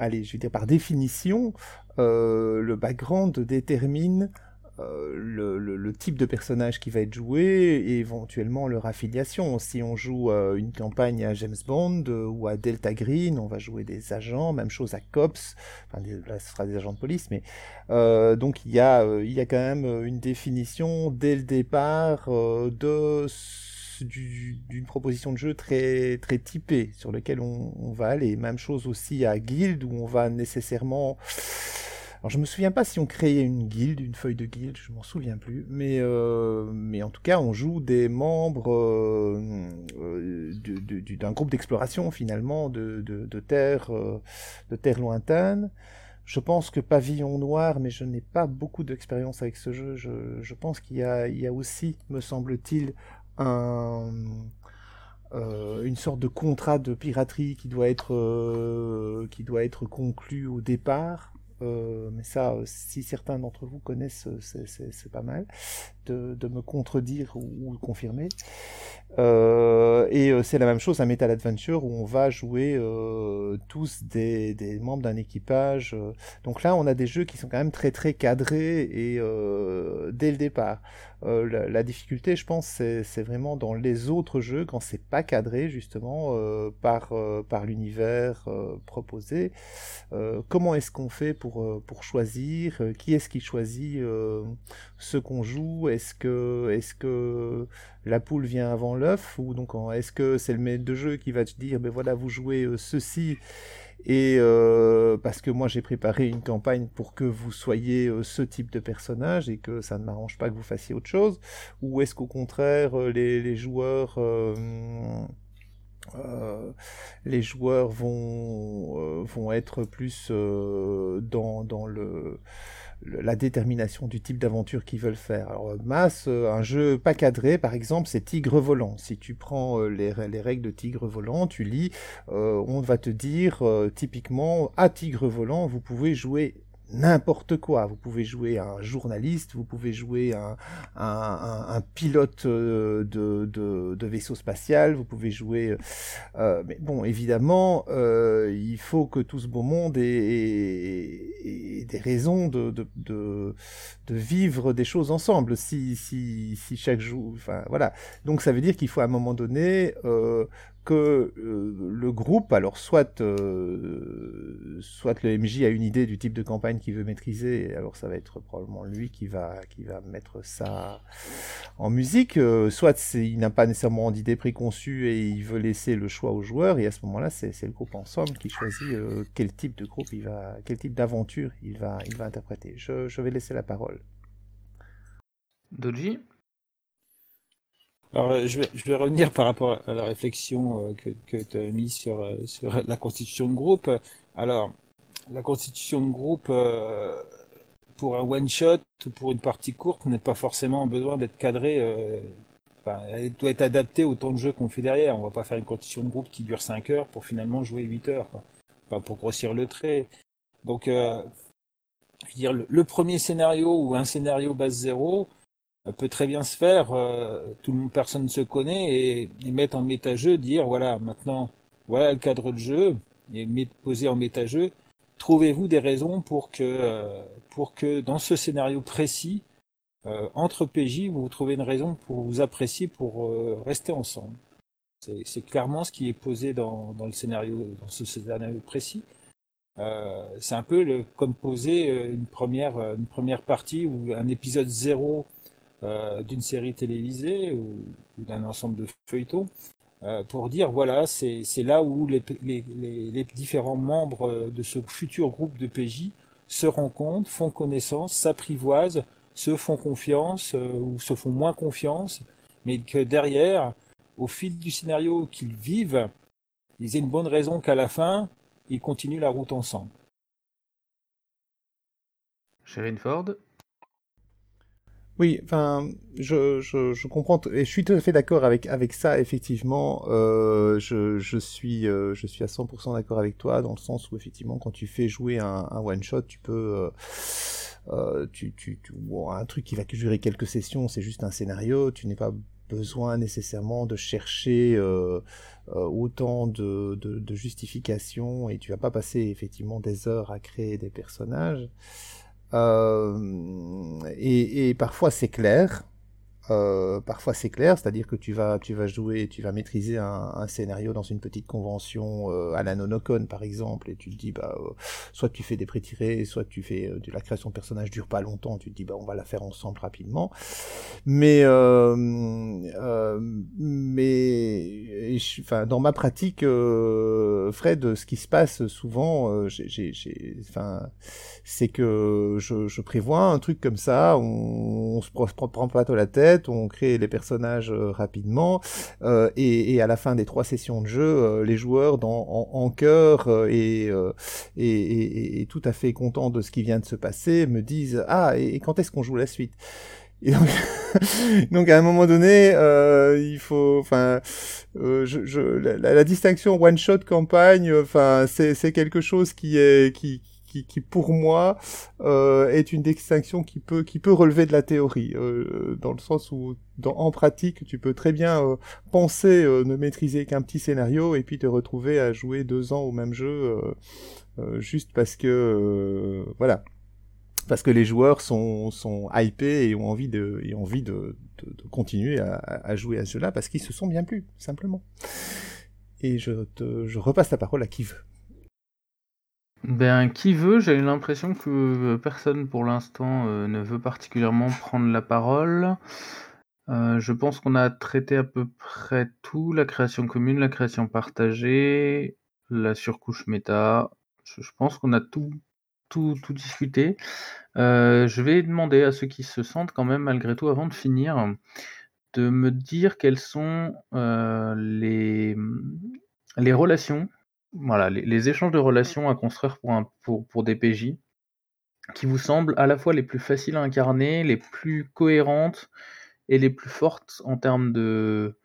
je veux dire par définition, euh, le background détermine euh, le, type de personnage qui va être joué et éventuellement leur affiliation. Si on joue euh, une campagne à James Bond ou à Delta Green, on va jouer des agents, même chose à Cops, enfin là ce sera des agents de police, mais donc il y, a, il y a quand même une définition dès le départ de d'une proposition de jeu très, très typée sur lequel on, va aller. Même chose aussi à Guild où on va nécessairement. Alors je me souviens pas si on créait une guilde, une feuille de guilde, je m'en souviens plus, mais, euh, mais en tout cas on joue des membres euh, euh, d'un groupe d'exploration finalement de, de, terres de terre lointaines. Je pense que Pavillon Noir, mais je n'ai pas beaucoup d'expérience avec ce jeu, je, je pense qu'il y, il y a aussi, me semble-t-il, un, euh, une sorte de contrat de piraterie qui doit être, euh, qui doit être conclu au départ. Euh, mais ça, si certains d'entre vous connaissent, c'est pas mal de, me contredire ou, confirmer. Euh, et euh, c'est la même chose à Metal Adventure où on va jouer euh, tous des, des membres d'un équipage. Donc là, on a des jeux qui sont quand même très très cadrés et dès le départ. La, la, difficulté, je pense, c'est vraiment dans les autres jeux quand c'est pas cadré justement par par l'univers proposé. comment est-ce qu'on fait pour pour choisir? Qui est-ce qui choisit ce qu'on joue? Est-ce que la poule vient avant l'œuf ou donc est-ce que c'est le maître de jeu qui va te dire ben voilà vous jouez euh, ceci et euh, parce que moi j'ai préparé une campagne pour que vous soyez euh, ce type de personnage et que ça ne m'arrange pas que vous fassiez autre chose ou est-ce qu'au contraire les, joueurs les joueurs vont, être plus dans le la détermination du type d'aventure qu'ils veulent faire. Alors, Mass, euh, un jeu pas cadré, par exemple, c'est Tigre volant. Si tu prends euh, les, règles de Tigre volant, tu lis, euh, on va te dire typiquement, à Tigre volant, vous pouvez jouer n'importe quoi. Vous pouvez jouer un journaliste, vous pouvez jouer un, un, pilote euh, de, de, vaisseau spatial, vous pouvez jouer... Euh, euh, mais bon, évidemment, il faut que tout ce beau monde ait, des raisons de, de, de, vivre des choses ensemble. Si, si, si chaque jour... Enfin, voilà. Donc ça veut dire qu'il faut à un moment donné que euh, le groupe, alors soit, euh, soit le MJ a une idée du type de campagne qu'il veut maîtriser, alors ça va être probablement lui qui va, qui va mettre ça en musique, euh, soit il n'a pas nécessairement d'idée préconçue et il veut laisser le choix aux joueurs, et à ce moment-là, c'est le groupe ensemble qui choisit quel type de groupe il va, quel type d'aventure il va, il va interpréter. Je, je vais laisser la parole. Doji alors, euh, je vais, je vais, revenir par rapport à la réflexion euh, que, que tu as mise sur, euh, sur la constitution de groupe. Alors, la constitution de groupe, pour un one-shot ou pour une partie courte, n'a pas forcément besoin d'être cadrée. Enfin, elle doit être adaptée au temps de jeu qu'on fait derrière. On va pas faire une constitution de groupe qui dure 5 heures pour finalement jouer 8 heures. Quoi. Pour grossir le trait. Donc, veux dire, le, premier scénario ou un scénario base zéro, peut très bien se faire, euh, tout le monde, personne ne se connaît, et, mettre en méta-jeu, dire voilà, maintenant, voilà le cadre de jeu, poser en méta-jeu, trouvez-vous des raisons pour que, euh, pour que dans ce scénario précis, euh, entre PJ, vous trouvez une raison pour vous apprécier, pour rester ensemble? C'est clairement ce qui est posé dans, dans, le scénario, dans ce scénario précis. c'est un peu comme poser une première, une première partie ou un épisode zéro euh, d'une série télévisée ou, d'un ensemble de feuilletons euh, pour dire voilà, c'est là où les, les, les, différents membres de ce futur groupe de PJ se rencontrent, font connaissance, s'apprivoisent, se font confiance euh, ou se font moins confiance, mais que derrière, au fil du scénario qu'ils vivent, ils aient une bonne raison qu'à la fin, ils continuent la route ensemble. Sherine Ford oui, enfin, je, je, je, comprends et je suis tout à fait d'accord avec avec ça. Effectivement, euh, je, je suis euh, je suis à 100% d'accord avec toi dans le sens où effectivement, quand tu fais jouer un, un one shot, tu peux euh, euh tu, tu, tu un truc qui va durer quelques sessions, c'est juste un scénario. Tu n'es pas besoin nécessairement de chercher euh, euh, autant de, de, de justifications et tu vas pas passer effectivement des heures à créer des personnages. Euh, et, parfois c'est clair, euh, parfois c'est clair, c'est-à-dire que tu vas, tu vas jouer, tu vas maîtriser un, scénario dans une petite convention euh, à la Nonocon par exemple, et tu te dis bah soit tu fais des pré-tirés, soit tu fais la création de personnages dure pas longtemps, tu te dis bah on va la faire ensemble rapidement. Mais mais enfin dans ma pratique, Fred, ce qui se passe souvent, enfin c'est que je, prévois un truc comme ça, on, se prend pas la tête on crée les personnages euh, rapidement, euh, et, à la fin des trois sessions de jeu, euh, les joueurs dans, en, cœur et, tout à fait contents de ce qui vient de se passer me disent ah et, quand est-ce qu'on joue la suite? donc, à un moment donné, il faut, enfin, je, la, la, distinction one shot campagne, enfin, c'est quelque chose qui est qui qui, pour moi euh, est une distinction qui peut qui peut relever de la théorie euh, dans le sens où en pratique tu peux très bien euh, penser ne maîtriser qu'un petit scénario et puis te retrouver à jouer deux ans au même jeu juste parce que voilà parce que les joueurs sont, hypés et ont envie de, continuer à, jouer à ce jeu-là parce qu'ils se sont bien plus, simplement. Et je repasse la parole à qui veut. Ben, qui veut? J'ai l'impression que personne pour l'instant, euh, ne veut particulièrement prendre la parole. Euh, je pense qu'on a traité à peu près tout, la création commune, la création partagée, la surcouche méta. Je pense qu'on a tout tout tout discuté. Euh, je vais demander à ceux qui se sentent quand même malgré tout avant de finir, de me dire quelles sont les, mmh, les relations, voilà, les, échanges de relations à construire pour, un, pour, pour des PJ qui vous semblent à la fois les plus faciles à incarner, les plus cohérentes et les plus fortes en termes de,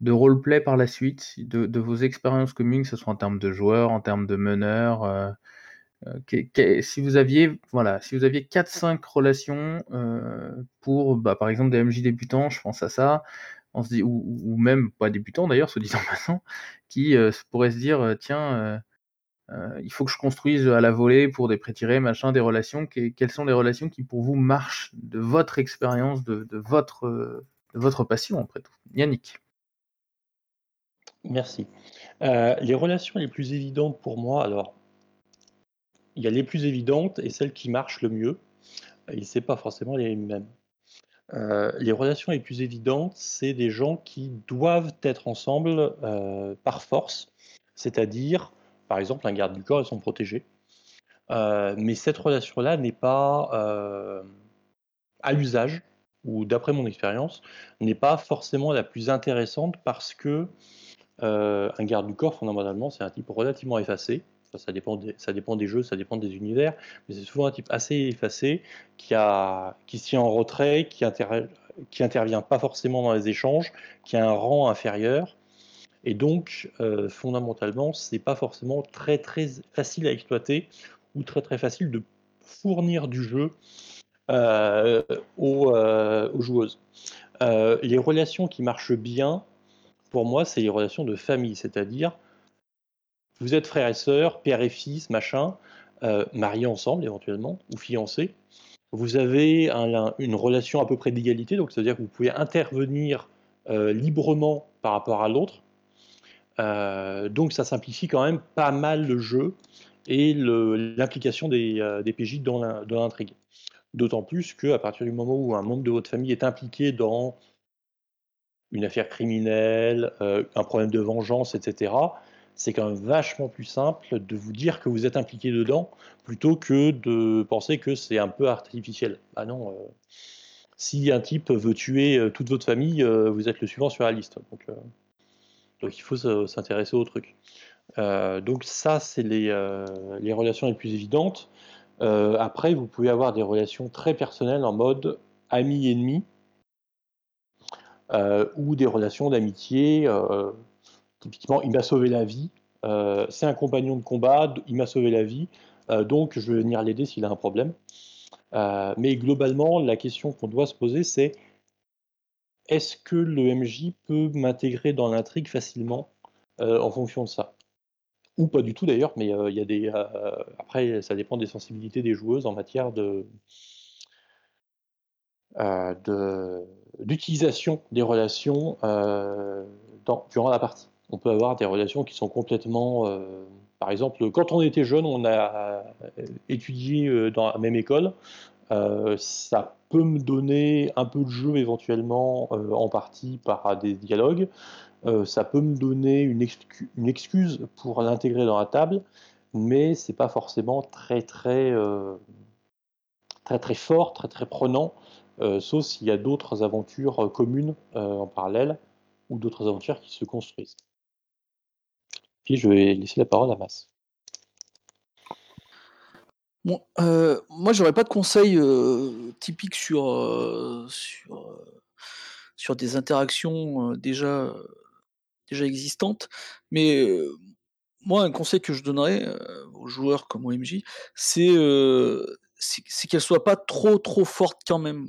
de roleplay par la suite, de, de vos expériences communes, que ce soit en termes de joueurs, en termes de meneurs. Euh, euh, si vous aviez, voilà, si vous aviez 4-5 relations euh, pour, bah, par exemple, des MJ débutants, je pense à ça, ou, même pas débutants d'ailleurs, se disant passant, qui pourraient se dire, tiens, il faut que je construise à la volée pour des pré-tirés, machin, des relations. quelles sont les relations qui pour vous marchent de votre expérience, de, votre, passion après tout? Yannick. Merci. Euh, les relations les plus évidentes pour moi, alors, il y a les plus évidentes et celles qui marchent le mieux, et c'est pas forcément les mêmes. Euh, les relations les plus évidentes, c'est des gens qui doivent être ensemble euh, par force, c'est-à-dire, par exemple, un garde du corps et son protégé. mais cette relation-là n'est pas à l'usage, ou d'après mon expérience, n'est pas forcément la plus intéressante parce que euh, un garde du corps, fondamentalement, c'est un type relativement effacé. Ça, dépend des, jeux, ça dépend des univers, mais c'est souvent un type assez effacé qui, a, qui tient en retrait, qui, qui intervient pas forcément dans les échanges, qui a un rang inférieur. Et donc, euh, fondamentalement, c'est pas forcément très très facile à exploiter ou très très facile de fournir du jeu euh, aux, aux, joueuses. les relations qui marchent bien, pour moi, c'est les relations de famille, c'est-à-dire vous êtes frère et sœur, père et fils, machin, euh, mariés ensemble éventuellement, ou fiancés. Vous avez une relation à peu près d'égalité, donc c'est-à-dire que vous pouvez intervenir euh, librement par rapport à l'autre. Euh, donc ça simplifie quand même pas mal le jeu et l'implication des, PJ dans l'intrigue. D'autant plus qu'à partir du moment où un membre de votre famille est impliqué dans une affaire criminelle, euh, un problème de vengeance, etc., c'est quand même vachement plus simple de vous dire que vous êtes impliqué dedans plutôt que de penser que c'est un peu artificiel. Ah non, euh, si un type veut tuer euh, toute votre famille, vous êtes le suivant sur la liste. Donc, donc il faut s'intéresser au truc. donc ça, c'est les, les, relations les plus évidentes. après, vous pouvez avoir des relations très personnelles en mode ami-ennemi. Euh, ou des relations d'amitié. Euh, typiquement, il m'a sauvé la vie. Euh, c'est un compagnon de combat, il m'a sauvé la vie, donc je vais venir l'aider s'il a un problème. mais globalement, la question qu'on doit se poser, c'est est-ce que le MJ peut m'intégrer dans l'intrigue facilement en fonction de ça? Ou pas du tout d'ailleurs, mais il y a des. après, ça dépend des sensibilités des joueuses en matière de, d'utilisation des relations euh, durant la partie. On peut avoir des relations qui sont complètement... Euh, par exemple, quand on était jeune, on a étudié euh, dans la même école. ça peut me donner un peu de jeu éventuellement en partie par des dialogues. ça peut me donner une, une excuse pour l'intégrer dans la table, mais c'est pas forcément très très très très fort, très très prenant euh, sauf s'il y a d'autres aventures euh, communes euh, en parallèle ou d'autres aventures qui se construisent. Et je vais laisser la parole à Mass. Bon, euh, moi, j'aurais pas de conseils typiques sur, sur, sur, des interactions déjà, déjà existantes, mais moi, un conseil que je donnerais aux joueurs comme au MJ, c'est c'est qu'elle soit pas trop trop forte quand même.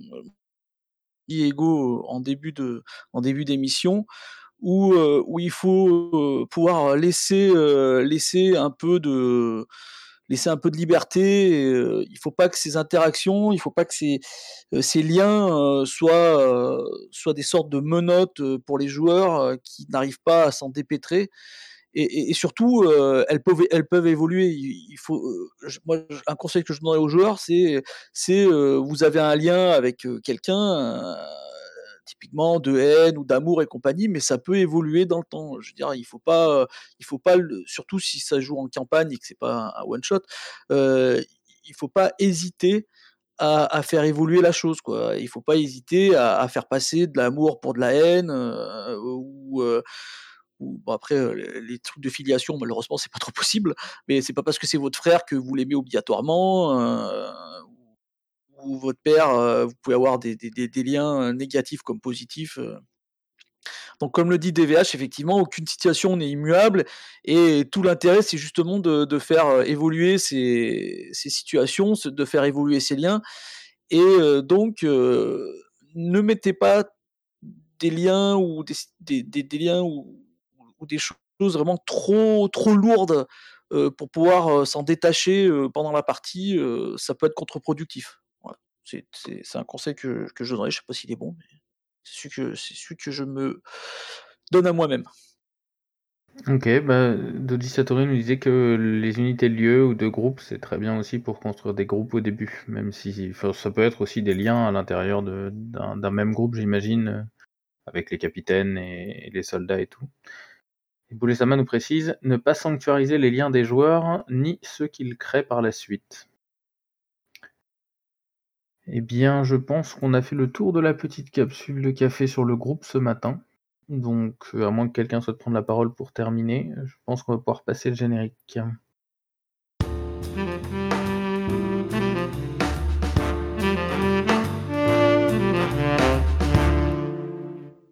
Diego en début en début d'émission où, où il faut pouvoir laisser laisser un peu de laisser un peu de liberté. il faut pas que ces interactions, il faut pas que ces, liens soient, soient des sortes de menottes pour les joueurs qui n'arrivent pas à s'en dépêtrer et, surtout, euh, elles, peuvent, elles peuvent évoluer. Il, faut, euh, moi, un conseil que je donnerais aux joueurs, c'est, c'est euh, vous avez un lien avec quelqu'un, typiquement de haine ou d'amour et compagnie, mais ça peut évoluer dans le temps. Je veux dire, il faut pas, il faut pas, surtout si ça joue en campagne et que c'est pas un, one shot, il faut pas hésiter à, faire évoluer la chose. Quoi. Il faut pas hésiter à, faire passer de l'amour pour de la haine ou, après les, trucs de filiation malheureusement c'est pas trop possible mais c'est pas parce que c'est votre frère que vous l'aimez obligatoirement votre père vous pouvez avoir des, liens négatifs comme positifs donc, comme le dit DVH, effectivement, aucune situation n'est immuable et tout l'intérêt, c'est justement de, faire évoluer ces, situations, de faire évoluer ces liens. Et donc, ne mettez pas des liens ou des, liens ou, des choses vraiment trop, trop lourdes pour pouvoir s'en détacher pendant la partie. ça peut être contre-productif. C'est un conseil que, je donnerais. Je ne sais pas s'il est bon, mais c'est celui, que, je me donne à moi-même. Ok, bah, Dodi Satori nous disait que les unités de lieu ou de groupe, c'est très bien aussi pour construire des groupes au début, même si ça peut être aussi des liens à l'intérieur d'un même groupe, j'imagine, avec les capitaines et, les soldats et tout. Et nous précise ne pas sanctuariser les liens des joueurs ni ceux qu'ils créent par la suite. Eh bien, je pense qu'on a fait le tour de la petite capsule de café sur le groupe ce matin. Donc, euh, à moins que quelqu'un souhaite prendre la parole pour terminer, je pense qu'on va pouvoir passer le générique.